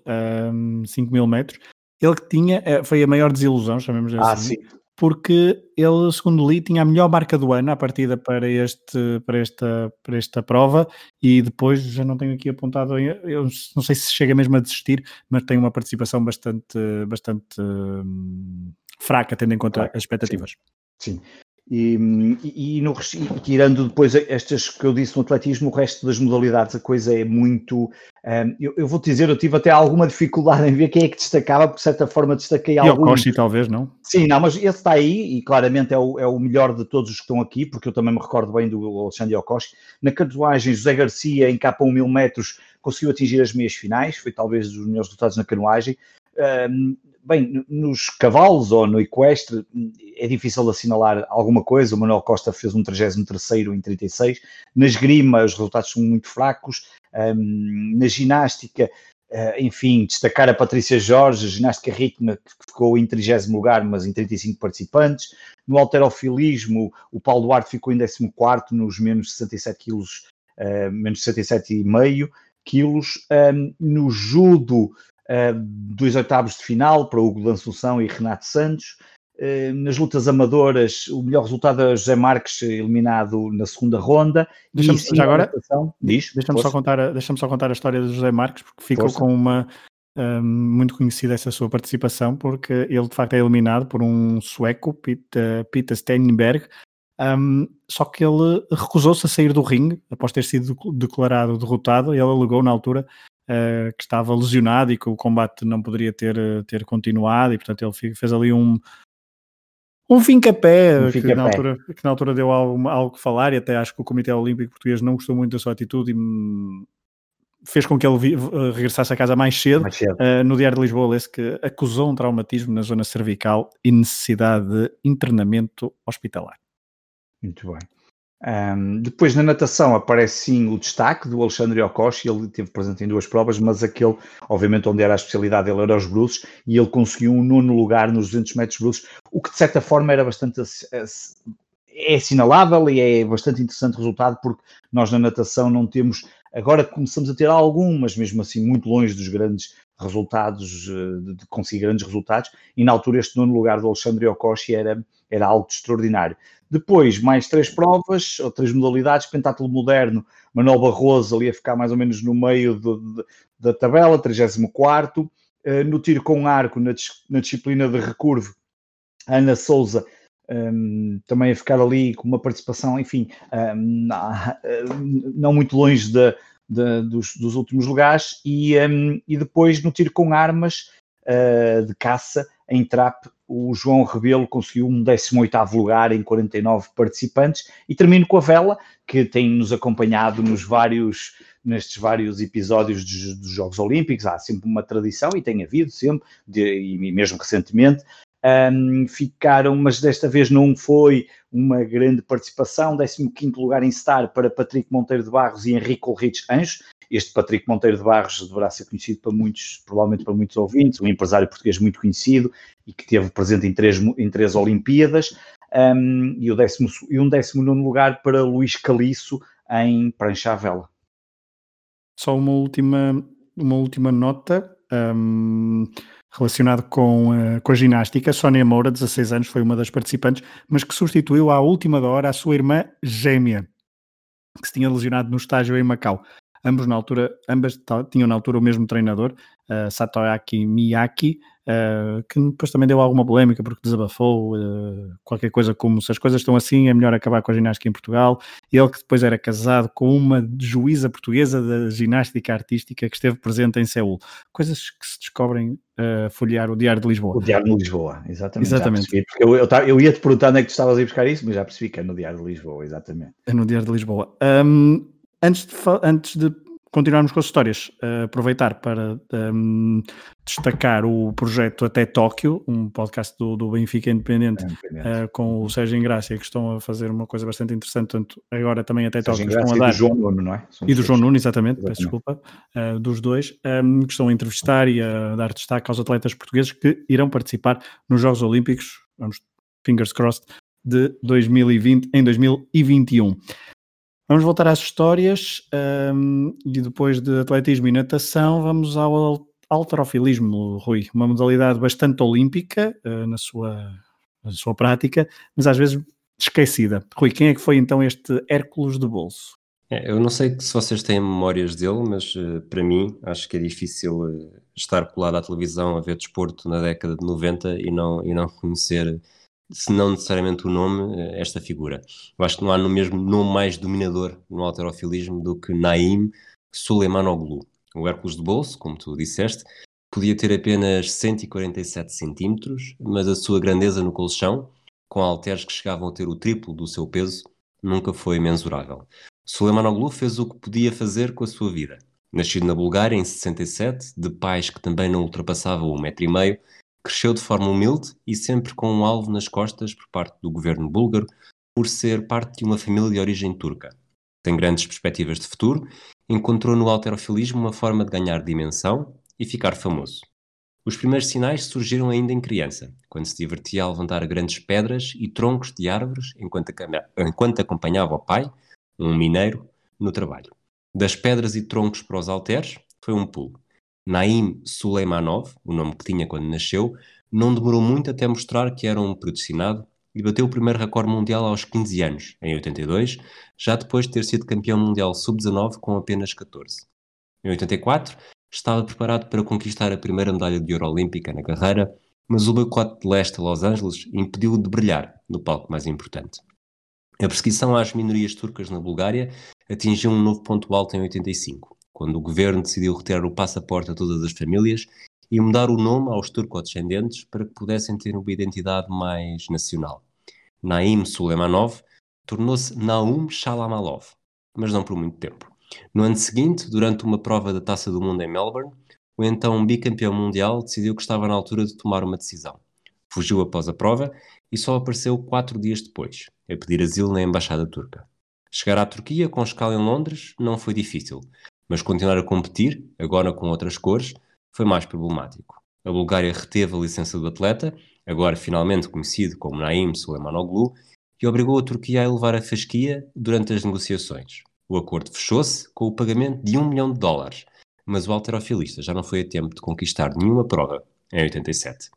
um, 5 mil metros. Ele que tinha, eh, foi a maior desilusão, chamemos ah, assim. Ah, sim. Porque ele, segundo li, tinha a melhor marca do ano à partida para, este, para, esta, para esta prova e depois já não tenho aqui apontado, eu não sei se chega mesmo a desistir, mas tem uma participação bastante, bastante hum, fraca, tendo em conta as expectativas. Sim. sim. E, e, e, no, e, tirando depois estas que eu disse no atletismo, o resto das modalidades, a coisa é muito. Um, eu, eu, vou te dizer, eu tive até alguma dificuldade em ver quem é que destacava, porque de certa forma destaquei algum. E o talvez, não? Sim, não, mas esse está aí e claramente é o, é o melhor de todos os que estão aqui, porque eu também me recordo bem do Alexandre Okoshi. Na canoagem, José Garcia, em capa 1 mil metros, conseguiu atingir as meias finais, foi talvez dos melhores resultados na canoagem. Um, Bem, nos cavalos ou no equestre é difícil assinalar alguma coisa. O Manuel Costa fez um 33 em 36. Na esgrima, os resultados são muito fracos. Um, na ginástica, uh, enfim, destacar a Patrícia Jorge, ginástica rítmica, que ficou em 30 lugar, mas em 35 participantes. No alterofilismo, o Paulo Duarte ficou em 14 nos menos 67 quilos, uh, menos 67,5 quilos. Um, no judo, uh, dois oitavos de final para Hugo Lançunção e Renato Santos. Uh, nas lutas amadoras, o melhor resultado é José Marques eliminado na segunda ronda. Deixa-me já agora, deixa-me só, contar, deixa só contar a história de José Marques, porque ficou Força. com uma um, muito conhecida essa sua participação, porque ele de facto é eliminado por um sueco, Peter, Peter Steinberg, um, só que ele recusou-se a sair do ringue após ter sido declarado derrotado. Ele alegou na altura uh, que estava lesionado e que o combate não poderia ter, eh, ter continuado, e portanto ele fez ali um, um fim-capé, um que, na altura, que na altura deu algo, algo que falar, e até acho que o Comitê Olímpico Português não gostou muito da sua atitude e hum, fez com que ele vi, uh, regressasse a casa mais cedo. Mais cedo. Uh, no Diário de Lisboa, lê-se que acusou um traumatismo na zona cervical e necessidade de internamento hospitalar. Muito bem. Um, depois na natação aparece sim o destaque do Alexandre Okoshi, ele esteve presente em duas provas, mas aquele, obviamente, onde era a especialidade dele era os bruços, e ele conseguiu um nono lugar nos 200 metros bruços, o que de certa forma era bastante é assinalável e é bastante interessante resultado, porque nós na natação não temos, agora começamos a ter algumas, mesmo assim muito longe dos grandes resultados, eh, de conseguir grandes resultados, e na altura este nono lugar do Alexandre Okoshi era, era algo extraordinário. Depois, mais três provas, ou três modalidades, pentátulo moderno, Manuel Barroso ali a ficar mais ou menos no meio de, da tabela, 34 uh, no tiro com arco, na, na disciplina de recurvo, Ana Souza um, ehm, também a ficar ali com uma participação, enfim, um, ehm, não, não muito longe de, de, dos, dos, últimos lugares, e, um, ehm, e depois no tiro com armas uh, de caça, em trap, o João Rebelo conseguiu um 18º lugar em 49 participantes. E termino com a Vela, que tem nos acompanhado nos vários, nestes vários episódios dos, dos Jogos Olímpicos, há sempre uma tradição e tem havido sempre, de, e mesmo recentemente, um, ficaram, mas desta vez não foi uma grande participação, 15º lugar em Star para Patrick Monteiro de Barros e Henrique Ulrich Anjos, este Patrick Monteiro de Barros deverá ser conhecido para muitos, provavelmente para muitos ouvintes, um empresário português muito conhecido e que esteve presente em três, em três Olimpíadas, um, e, o décimo, e um décimo nono lugar para Luís Caliço em prancha à vela. Só uma última, uma última nota um, relacionado com, uh, com a ginástica. Sónia Moura, 16 anos, foi uma das participantes, mas que substituiu à última hora a sua irmã gêmea, que se tinha lesionado no estágio em Macau. Ambos na altura, ambas tinham na altura o mesmo treinador, uh, Satoyaki Miyaki, uh, que depois também deu alguma polémica porque desabafou uh, qualquer coisa como se as coisas estão assim é melhor acabar com a ginástica em Portugal. Ele que depois era casado com uma juíza portuguesa da ginástica artística que esteve presente em Seul. Coisas que se descobrem a folhear o Diário de Lisboa. O Diário de Lisboa, exatamente. Exatamente. Percebi, eu, eu, eu ia-te perguntar onde é que tu estavas a ir buscar isso, mas já percebi que é no Diário de Lisboa, exatamente. É no Diário de Lisboa. Um, antes de, antes de continuarmos com as histórias, uh, aproveitar para um, destacar o projeto Até Tóquio, um podcast do, do Benfica Independente, é uh, com o Sérgio Ingrácia, que estão a fazer uma coisa bastante interessante, tanto agora também Até Tóquio estão a dar... E do João Nuno, não é? E do João Nuno, exatamente, exatamente. peço desculpa, uh, dos dois, um, que estão a entrevistar e a dar destaque aos atletas portugueses que irão participar nos Jogos Olímpicos, vamos, fingers crossed, de 2020 em 2021. Vamos voltar às histórias um, e depois de atletismo e natação, vamos ao alterofilismo, Rui, uma modalidade bastante olímpica uh, na, sua, na sua prática, mas às vezes esquecida. Rui, quem é que foi então este Hércules de bolso? É, eu não sei se vocês têm memórias dele, mas uh, para mim acho que é difícil uh, estar colado à televisão a ver desporto na década de 90 e não, e não reconhecer se não necessariamente o nome, eh, esta figura. Eu acho que não há no mesmo nome mais dominador no alterofilismo do que Naim Suleimanoglu. O Hércules de bolso, como tu disseste, podia ter apenas 147 centímetros, mas a sua grandeza no colchão, com halteres que chegavam a ter o triplo do seu peso, nunca foi mensurável. Suleimanoglu fez o que podia fazer com a sua vida. Nascido na Bulgária em 67, de pais que também não ultrapassavam um metro e meio, Cresceu de forma humilde e sempre com um alvo nas costas por parte do governo búlgaro por ser parte de uma família de origem turca. Tem grandes perspectivas de futuro, encontrou no alterofilismo uma forma de ganhar dimensão e ficar famoso. Os primeiros sinais surgiram ainda em criança, quando se divertia a levantar grandes pedras e troncos de árvores enquanto, acompanhava o pai, um mineiro, no trabalho. Das pedras e troncos para os halteres, foi um pulo. Naim Suleimanov, o nome que tinha quando nasceu, não demorou muito até mostrar que era um predestinado e bateu o primeiro recorde mundial aos 15 anos, em 82, já depois de ter sido campeão mundial sub-19 com apenas 14. Em 84, estava preparado para conquistar a primeira medalha de ouro olímpica na carreira, mas o boicote de leste a Los Angeles impediu-o de brilhar no palco mais importante. A perseguição às minorias turcas na Bulgária atingiu um novo ponto alto em 85 quando o governo decidiu retirar o passaporte a todas as famílias e mudar o nome aos turco-descendentes para que pudessem ter uma identidade mais nacional. Naim Suleimanov tornou-se Naum Shalamalov, mas não por muito tempo. No ano seguinte, durante uma prova da Taça do Mundo em Melbourne, o então bicampeão mundial decidiu que estava na altura de tomar uma decisão. Fugiu após a prova e só apareceu quatro dias depois, a pedir asilo na Embaixada Turca. Chegar à Turquia com escala em Londres não foi difícil, mas continuar a competir, agora com outras cores, foi mais problemático. A Bulgária reteve a licença do atleta, agora finalmente conhecido como Naim Suleimanoglu, e obrigou a Turquia a elevar a fasquia durante as negociações. O acordo fechou-se com o pagamento de um milhão de dólares, mas o alterofilista já não foi a tempo de conquistar nenhuma prova em 87.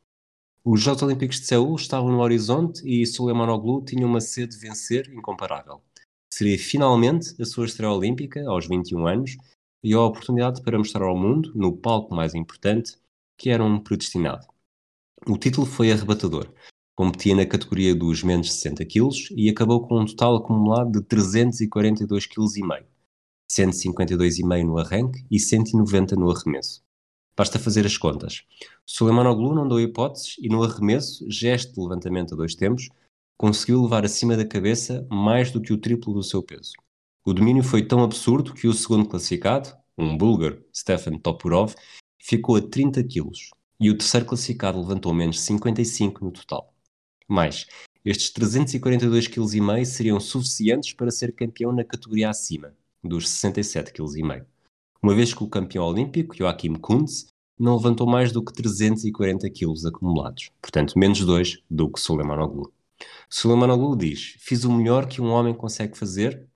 Os Jogos Olímpicos de Seul estavam no horizonte e Suleimanoglu tinha uma sede de vencer incomparável. Seria finalmente a sua estreia olímpica, aos 21 anos, e a oportunidade para mostrar ao mundo, no palco mais importante, que era um predestinado. O título foi arrebatador. Competia na categoria dos menos de 60 kg e acabou com um total acumulado de 342,5 kg, 152,5 no arranque e 190 no arremesso. Basta fazer as contas. Suleimanoglu não deu hipóteses e no arremesso, gesto de levantamento a dois tempos, conseguiu levar acima da cabeça mais do que o triplo do seu peso. O domínio foi tão absurdo que o segundo classificado, um búlgaro, Stefan Topurov, ficou a 30 quilos e o terceiro classificado levantou menos 55 no total. Mais, estes 342,5 kg seriam suficientes para ser campeão na categoria acima, dos 67,5 kg. uma vez que o campeão olímpico, Joachim Kuntz, não levantou mais do que 340 quilos acumulados, portanto menos dois do que Suleimanoglu. Suleimanoglu diz, fiz o melhor que um homem consegue fazer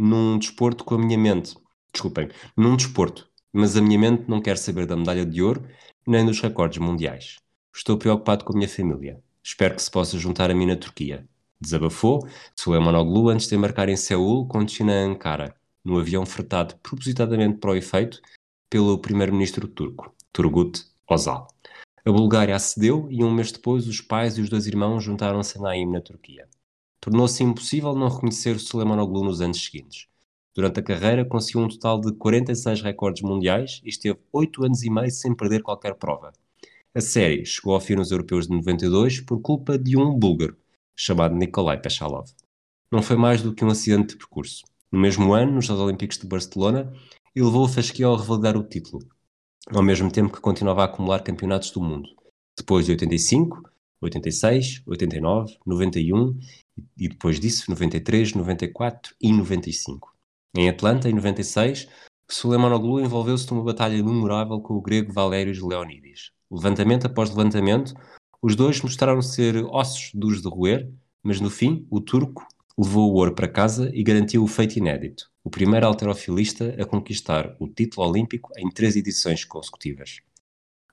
num desporto com a minha mente. Desculpem, num desporto, mas a minha mente não quer saber da medalha de ouro nem dos recordes mundiais. Estou preocupado com a minha família. Espero que se possa juntar a mim na Turquia. Desabafou Suleimanoglu antes de embarcar em Seul com destino a Ankara, no avião fretado propositadamente para o efeito pelo primeiro-ministro turco, Turgut Özal. A Bulgária acedeu e um mês depois os pais e os dois irmãos juntaram-se a Naim na Turquia. Tornou-se impossível não reconhecer Suleimanoglu nos anos seguintes. Durante a carreira conseguiu um total de 46 recordes mundiais e esteve 8 anos e meio sem perder qualquer prova. A série chegou ao fim nos europeus de 92 por culpa de um búlgaro, chamado Nikolai Peshalov. Não foi mais do que um acidente de percurso. No mesmo ano, nos Jogos Olímpicos de Barcelona, ele levou a fasquia ao revalidar o título, ao mesmo tempo que continuava a acumular campeonatos do mundo. Depois de 85, 86, 89, 91 e depois disso 93, 94 e 95. Em Atlanta, em 96, Suleimanoglu envolveu-se numa batalha memorável com o grego Valérios Leonidis. Levantamento após levantamento, os dois mostraram ser ossos duros de roer, mas no fim, o turco levou o ouro para casa e garantiu o feito inédito, o primeiro alterofilista a conquistar o título olímpico em três edições consecutivas.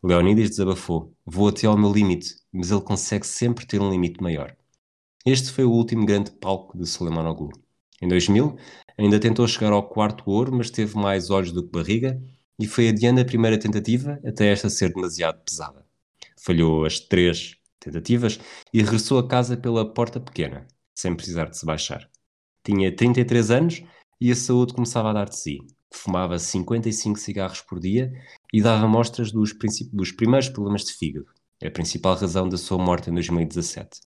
Leonidas desabafou: Vou até ao meu limite, mas ele consegue sempre ter um limite maior. Este foi o último grande palco de Suleimanoglu. Em 2000, ainda tentou chegar ao quarto ouro, mas teve mais olhos do que barriga e foi adiando a primeira tentativa até esta ser demasiado pesada. Falhou as três tentativas e regressou a casa pela porta pequena, sem precisar de se baixar. Tinha 33 anos e a saúde começava a dar de si. Fumava 55 cigarros por dia e dava mostras dos, dos primeiros problemas de fígado, a principal razão da sua morte em 2017.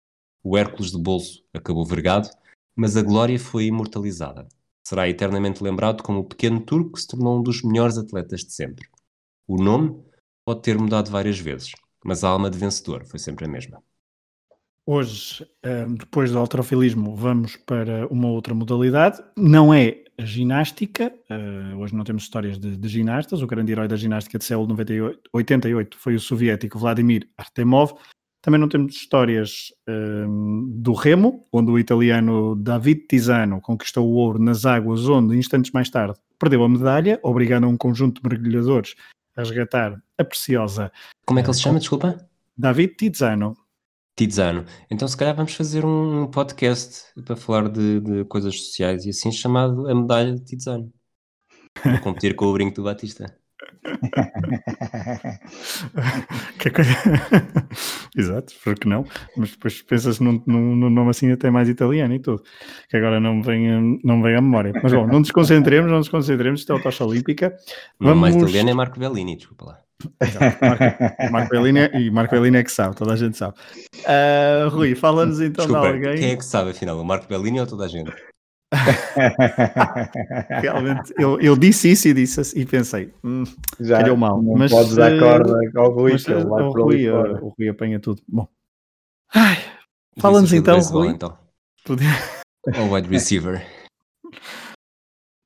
O Hércules de bolso acabou vergado, mas a glória foi imortalizada. Será eternamente lembrado como o pequeno turco que se tornou um dos melhores atletas de sempre. O nome pode ter mudado várias vezes, mas a alma de vencedor foi sempre a mesma. Hoje, eh, depois do alterofilismo, vamos para uma outra modalidade. Não é a ginástica. Eh, hoje não temos histórias de, de ginastas. O grande herói da ginástica de Seul 98, 88 foi o soviético Vladimir Artemov. Também não temos histórias um, do remo, onde o italiano David Tisano conquistou o ouro nas águas, onde, instantes mais tarde, perdeu a medalha, obrigando um conjunto de mergulhadores a resgatar a preciosa. Como é que ele se chama? Desculpa? David Tizano. Tizano. Então, se calhar, vamos fazer um podcast para falar de, de coisas sociais e assim chamado A Medalha de Tizano. Para competir com o brinco do Batista. que coisa... Exato, porque não? Mas depois pensas num, num, num, nome assim até mais italiano e tudo, que agora não vem, não vem à memória. Mas bom, não nos concentremos, não nos concentremos, isto é a tocha olímpica. Vamos... mais italiano é Marco Bellini, desculpa lá. Exato, Marco, Marco Bellini é, e Marco Bellini é que sabe, toda a gente sabe. Uh, Rui, fala-nos então Desculpa, de alguém. Quem é que sabe, afinal? O Marco Bellini ou toda a gente? Realmente, eu, eu, disse isso e disse assim, e pensei, hum, já calhou mal. Não mas, podes dar corda ao Rui, mas, que ele vai o, Rui, o, o Rui apanha tudo. Bom, fala-nos então, Rui. Então. O wide receiver.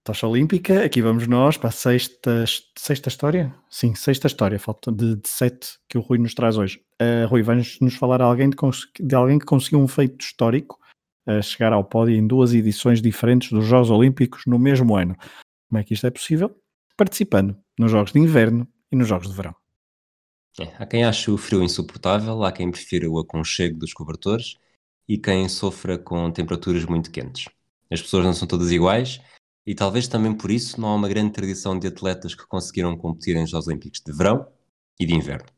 Tocha Olímpica, aqui vamos nós para a sexta, sexta história? Sim, sexta história, falta de, de sete que o Rui nos traz hoje. Uh, Rui, vais-nos falar alguém de, de, alguém que conseguiu um feito histórico a chegar ao pódio em duas edições diferentes dos Jogos Olímpicos no mesmo ano. Como é que isto é possível? Participando nos Jogos de Inverno e nos Jogos de Verão. É, há quem ache o frio insuportável, há quem prefira o aconchego dos cobertores e quem sofra com temperaturas muito quentes. As pessoas não são todas iguais e talvez também por isso não há uma grande tradição de atletas que conseguiram competir em Jogos Olímpicos de verão e de inverno.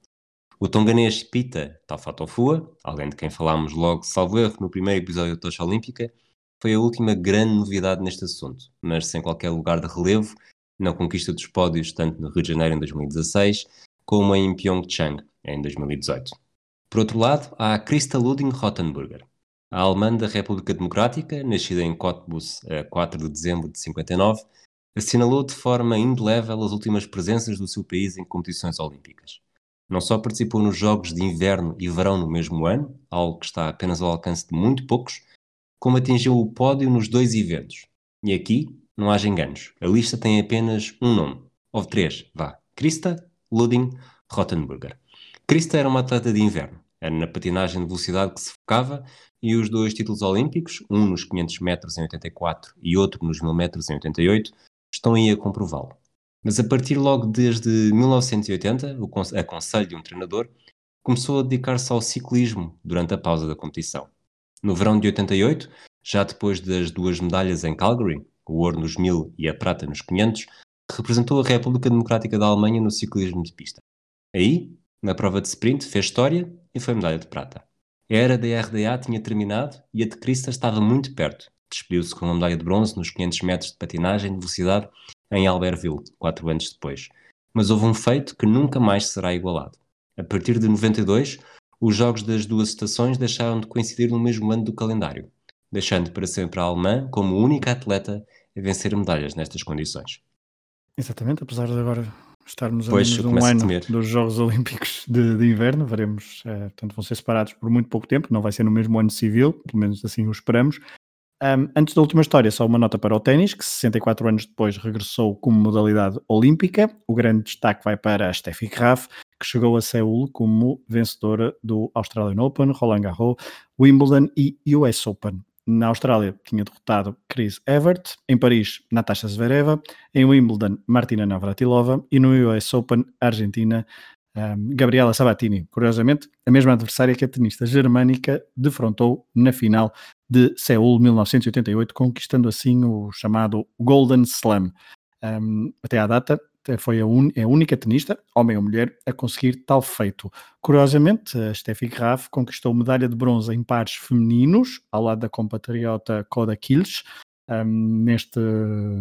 O tonganês Pita Tafatofua, além de quem falámos logo, salvo erro, no primeiro episódio da Tocha Olímpica, foi a última grande novidade neste assunto, mas sem qualquer lugar de relevo na conquista dos pódios tanto no Rio de Janeiro em 2016 como em Pyeongchang em 2018. Por outro lado, há Christa Luding Rottenburger, a alemã da República Democrática, nascida em Cottbus a 4 de dezembro de 59, assinalou de forma indelével as últimas presenças do seu país em competições olímpicas. Não só participou nos Jogos de Inverno e Verão no mesmo ano, algo que está apenas ao alcance de muito poucos, como atingiu o pódio nos dois eventos. E aqui não haja enganos, a lista tem apenas um nome: Houve três, vá. Krista, Luding, Rottenburger. Krista era uma atleta de inverno. Era na patinagem de velocidade que se focava e os dois títulos olímpicos, um nos 500 metros em 84 e outro nos 1000 metros em 88, estão aí a comprová-lo. Mas a partir logo desde 1980, o a conselho de um treinador começou a dedicar-se ao ciclismo durante a pausa da competição. No verão de 88, já depois das duas medalhas em Calgary, o ouro nos 1000 e a prata nos 500, representou a República Democrática da Alemanha no ciclismo de pista. Aí, na prova de sprint, fez história e foi medalha de prata. A era da RDA tinha terminado e a de Krista estava muito perto. Despediu-se com uma medalha de bronze nos 500 metros de patinagem de velocidade em Albertville, quatro anos depois. Mas houve um feito que nunca mais será igualado. A partir de 92, os jogos das duas estações deixaram de coincidir no mesmo ano do calendário, deixando para sempre a alemã como única atleta a vencer medalhas nestas condições. Exatamente, apesar de agora estarmos a menos de um ano dos Jogos Olímpicos de, de Inverno, veremos, eh, portanto vão ser separados por muito pouco tempo, não vai ser no mesmo ano civil, pelo menos assim o esperamos. Um, antes da última história, só uma nota para o ténis, que 64 anos depois regressou como modalidade olímpica. O grande destaque vai para a Steffi Graf, que chegou a Seul como vencedora do Australian Open, Roland Garros, Wimbledon e US Open. Na Austrália tinha derrotado Chris Evert, em Paris Natasha Zvereva, em Wimbledon Martina Navratilova e no US Open Argentina um, Gabriela Sabatini. Curiosamente, a mesma adversária que a tenista germânica defrontou na final de Seul 1988, conquistando assim o chamado Golden Slam. Um, até à data, foi a, un, a, única tenista, homem ou mulher, a conseguir tal feito. Curiosamente, a Steffi Graf conquistou medalha de bronze em pares femininos, ao lado da compatriota Koda Kilsch, um, neste,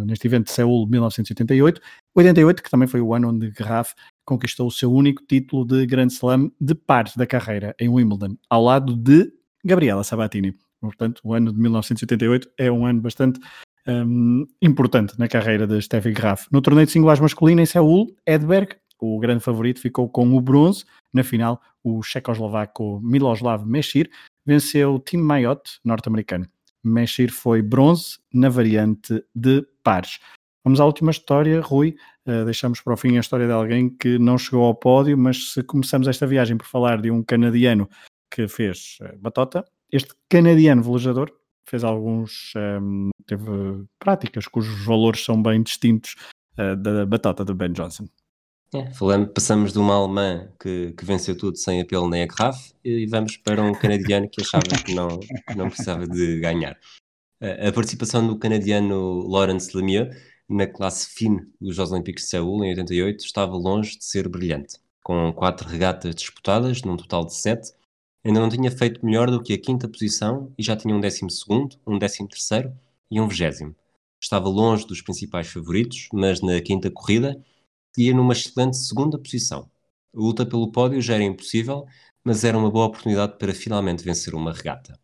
neste evento de Seul 1988. 88, que também foi o ano onde Graf conquistou o seu único título de Grand Slam de pares da carreira, em Wimbledon, ao lado de Gabriela Sabatini. Portanto, o ano de 1988 é um ano bastante um, importante na carreira de Steffi Graf. No torneio de singulares masculino em Seul, Edberg, o grande favorito, ficou com o bronze. Na final, o checoslovaco Miloslav Meshir venceu Tim Mayotte, norte-americano. Meshir foi bronze na variante de pares. Vamos à última história, Rui. Uh, deixamos para o fim a história de alguém que não chegou ao pódio, mas se começamos esta viagem por falar de um canadiano que fez uh, batota, este canadiano velejador fez alguns, um, ehm, teve práticas cujos valores são bem distintos uh, da batota do Ben Johnson. É, falando, passamos de uma alemã que, que venceu tudo sem apelo nem a garrafa e vamos para um canadiano que achava que não, não precisava de ganhar. A participação do canadiano Lawrence Lemieux na classe fine dos Jogos Olímpicos de Seul em 88 estava longe de ser brilhante. Com quatro regatas disputadas, num total de sete, Ainda não tinha feito melhor do que a quinta posição e já tinha um décimo segundo, um décimo terceiro e um vigésimo. Estava longe dos principais favoritos, mas na quinta corrida ia numa excelente segunda posição. A luta pelo pódio já era impossível, mas era uma boa oportunidade para finalmente vencer uma regata.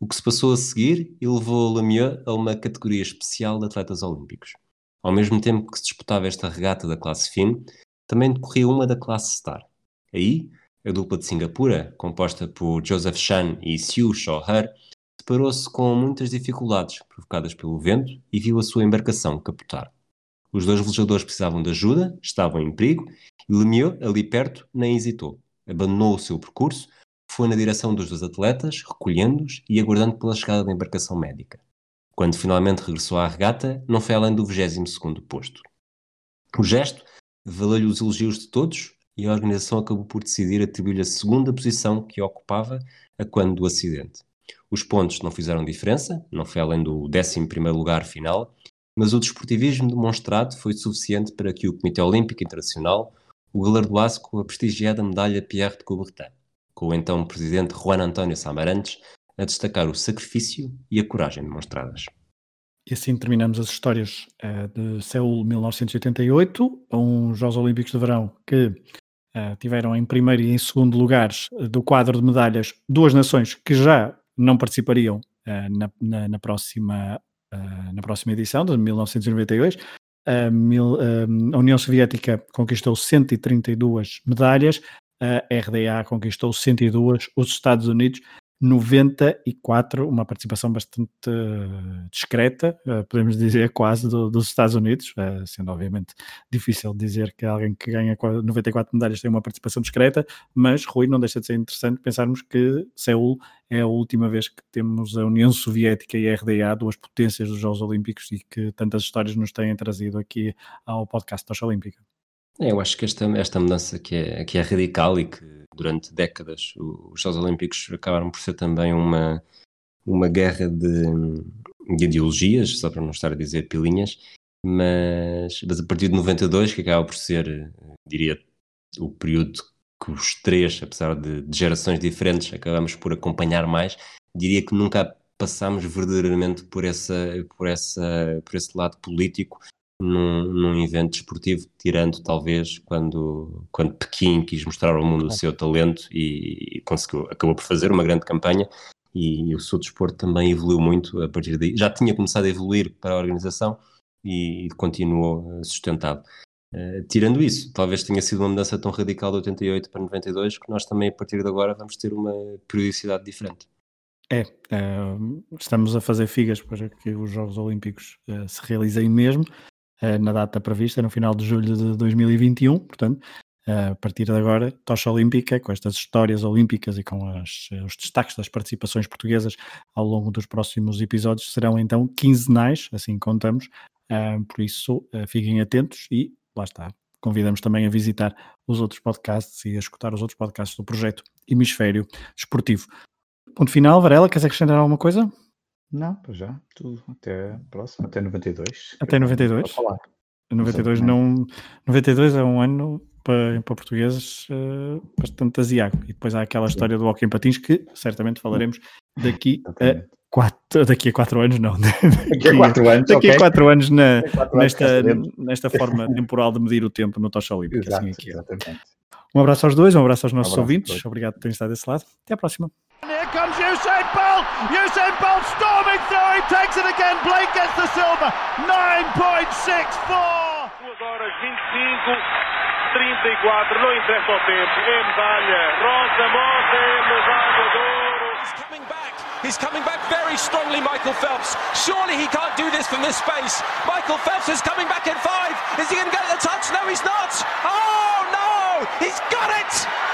O que se passou a seguir elevou Lemieux a uma categoria especial de atletas olímpicos. Ao mesmo tempo que se disputava esta regata da classe fine, também decorria uma da classe star. Aí, a dupla de Singapura, composta por Joseph Chan e Siu Shaw-her, separou-se com muitas dificuldades provocadas pelo vento e viu a sua embarcação capotar. Os dois velejadores precisavam de ajuda, estavam em perigo, e Lemieux, ali perto, nem hesitou. Abandonou o seu percurso, foi na direção dos dois atletas, recolhendo-os e aguardando pela chegada da embarcação médica. Quando finalmente regressou à regata, não foi além do 22 posto. O gesto valeu-lhe os elogios de todos e a organização acabou por decidir atribuir-lhe a segunda posição que ocupava a quando do acidente. Os pontos não fizeram diferença, não foi além do 11 lugar final, mas o desportivismo demonstrado foi suficiente para que o Comitê Olímpico Internacional o galardoasse com a prestigiada medalha Pierre de Coubertin, com o então presidente Juan António Samarantes a destacar o sacrifício e a coragem demonstradas. E assim terminamos as histórias uh, de Seul 1988, uns Jogos Olímpicos de Verão que Uh, tiveram em primeiro e em segundo lugares uh, do quadro de medalhas duas nações que já não participariam uh, na, na, na, próxima, na próxima edição, de 1992. Mil, a União Soviética conquistou 132 medalhas, a RDA conquistou 102, os Estados Unidos 94, uma participação bastante uh, discreta, uh, podemos dizer quase, do, dos Estados Unidos, uh, sendo obviamente difícil dizer que alguém que ganha 94 medalhas tem uma participação discreta, mas Rui não deixa de ser interessante pensarmos que Seul é a última vez que temos a União Soviética e a RDA, duas potências dos Jogos Olímpicos e que tantas histórias nos têm trazido aqui ao podcast Tocha Olímpica. É, eu acho que esta, esta mudança que é, que é radical e que durante décadas os Jogos Olímpicos acabaram por ser também uma, uma guerra de, de ideologias, só para não estar a dizer pilinhas, mas, mas a partir de 92, que acaba por ser, diria, o período que os três, apesar de, de gerações diferentes, acabamos por acompanhar mais, diria que nunca passámos verdadeiramente por, essa, por, essa, por esse lado político num, num evento desportivo, tirando talvez quando, quando Pequim quis mostrar ao mundo o seu talento e, e conseguiu, acabou por fazer uma grande campanha e, e o seu desporto também evoluiu muito a partir daí. Já tinha começado a evoluir para a organização e, e continuou eh, sustentado. Uh, tirando isso, talvez tenha sido uma mudança tão radical de 88 para 92 que nós também a partir de agora vamos ter uma periodicidade diferente. É, uh, estamos a fazer figas para que os Jogos Olímpicos uh, se realizem mesmo. Eh, na data prevista, no final de julho de 2021. Portanto, eh, a partir de agora, tocha olímpica, com estas histórias olímpicas e com as, eh, os destaques das participações portuguesas ao longo dos próximos episódios, serão então quinzenais, assim contamos. por isso, fiquem atentos e lá está. Convidamos também a visitar os outros podcasts e a escutar os outros podcasts do projeto Hemisfério Esportivo. Ponto final, Varela, queres acrescentar alguma coisa? Não, para já, tudo. Até próximo, até 92. Até 92? Falar. 92 não. 92 é um ano para, para portugueses uh, bastante asiago. E depois há aquela história do hockey em patins que certamente falaremos daqui a quatro, daqui a quatro anos, não. Daqui a quatro anos, daqui a quatro anos, na, quatro nesta, anos nesta forma temporal de medir o tempo no Tocha Olímpica. Exato, assim exatamente. Um abraço aos dois, um abraço aos nossos um abraço ouvintes. Obrigado por terem estado desse lado. Até à próxima. Here comes Usain Bolt! Usain Bolt storming through, he takes it again, Blake gets the silver, 9.64! 2 horas 25, 34, não interessa o tempo, é medalha, Rosa Mota é medalha de ouro! He's coming back, very strongly, Michael Phelps. Surely he can't do this from this space. Michael Phelps is coming back in five. Is he going to get the touch? No, he's not. Oh no! He's got it!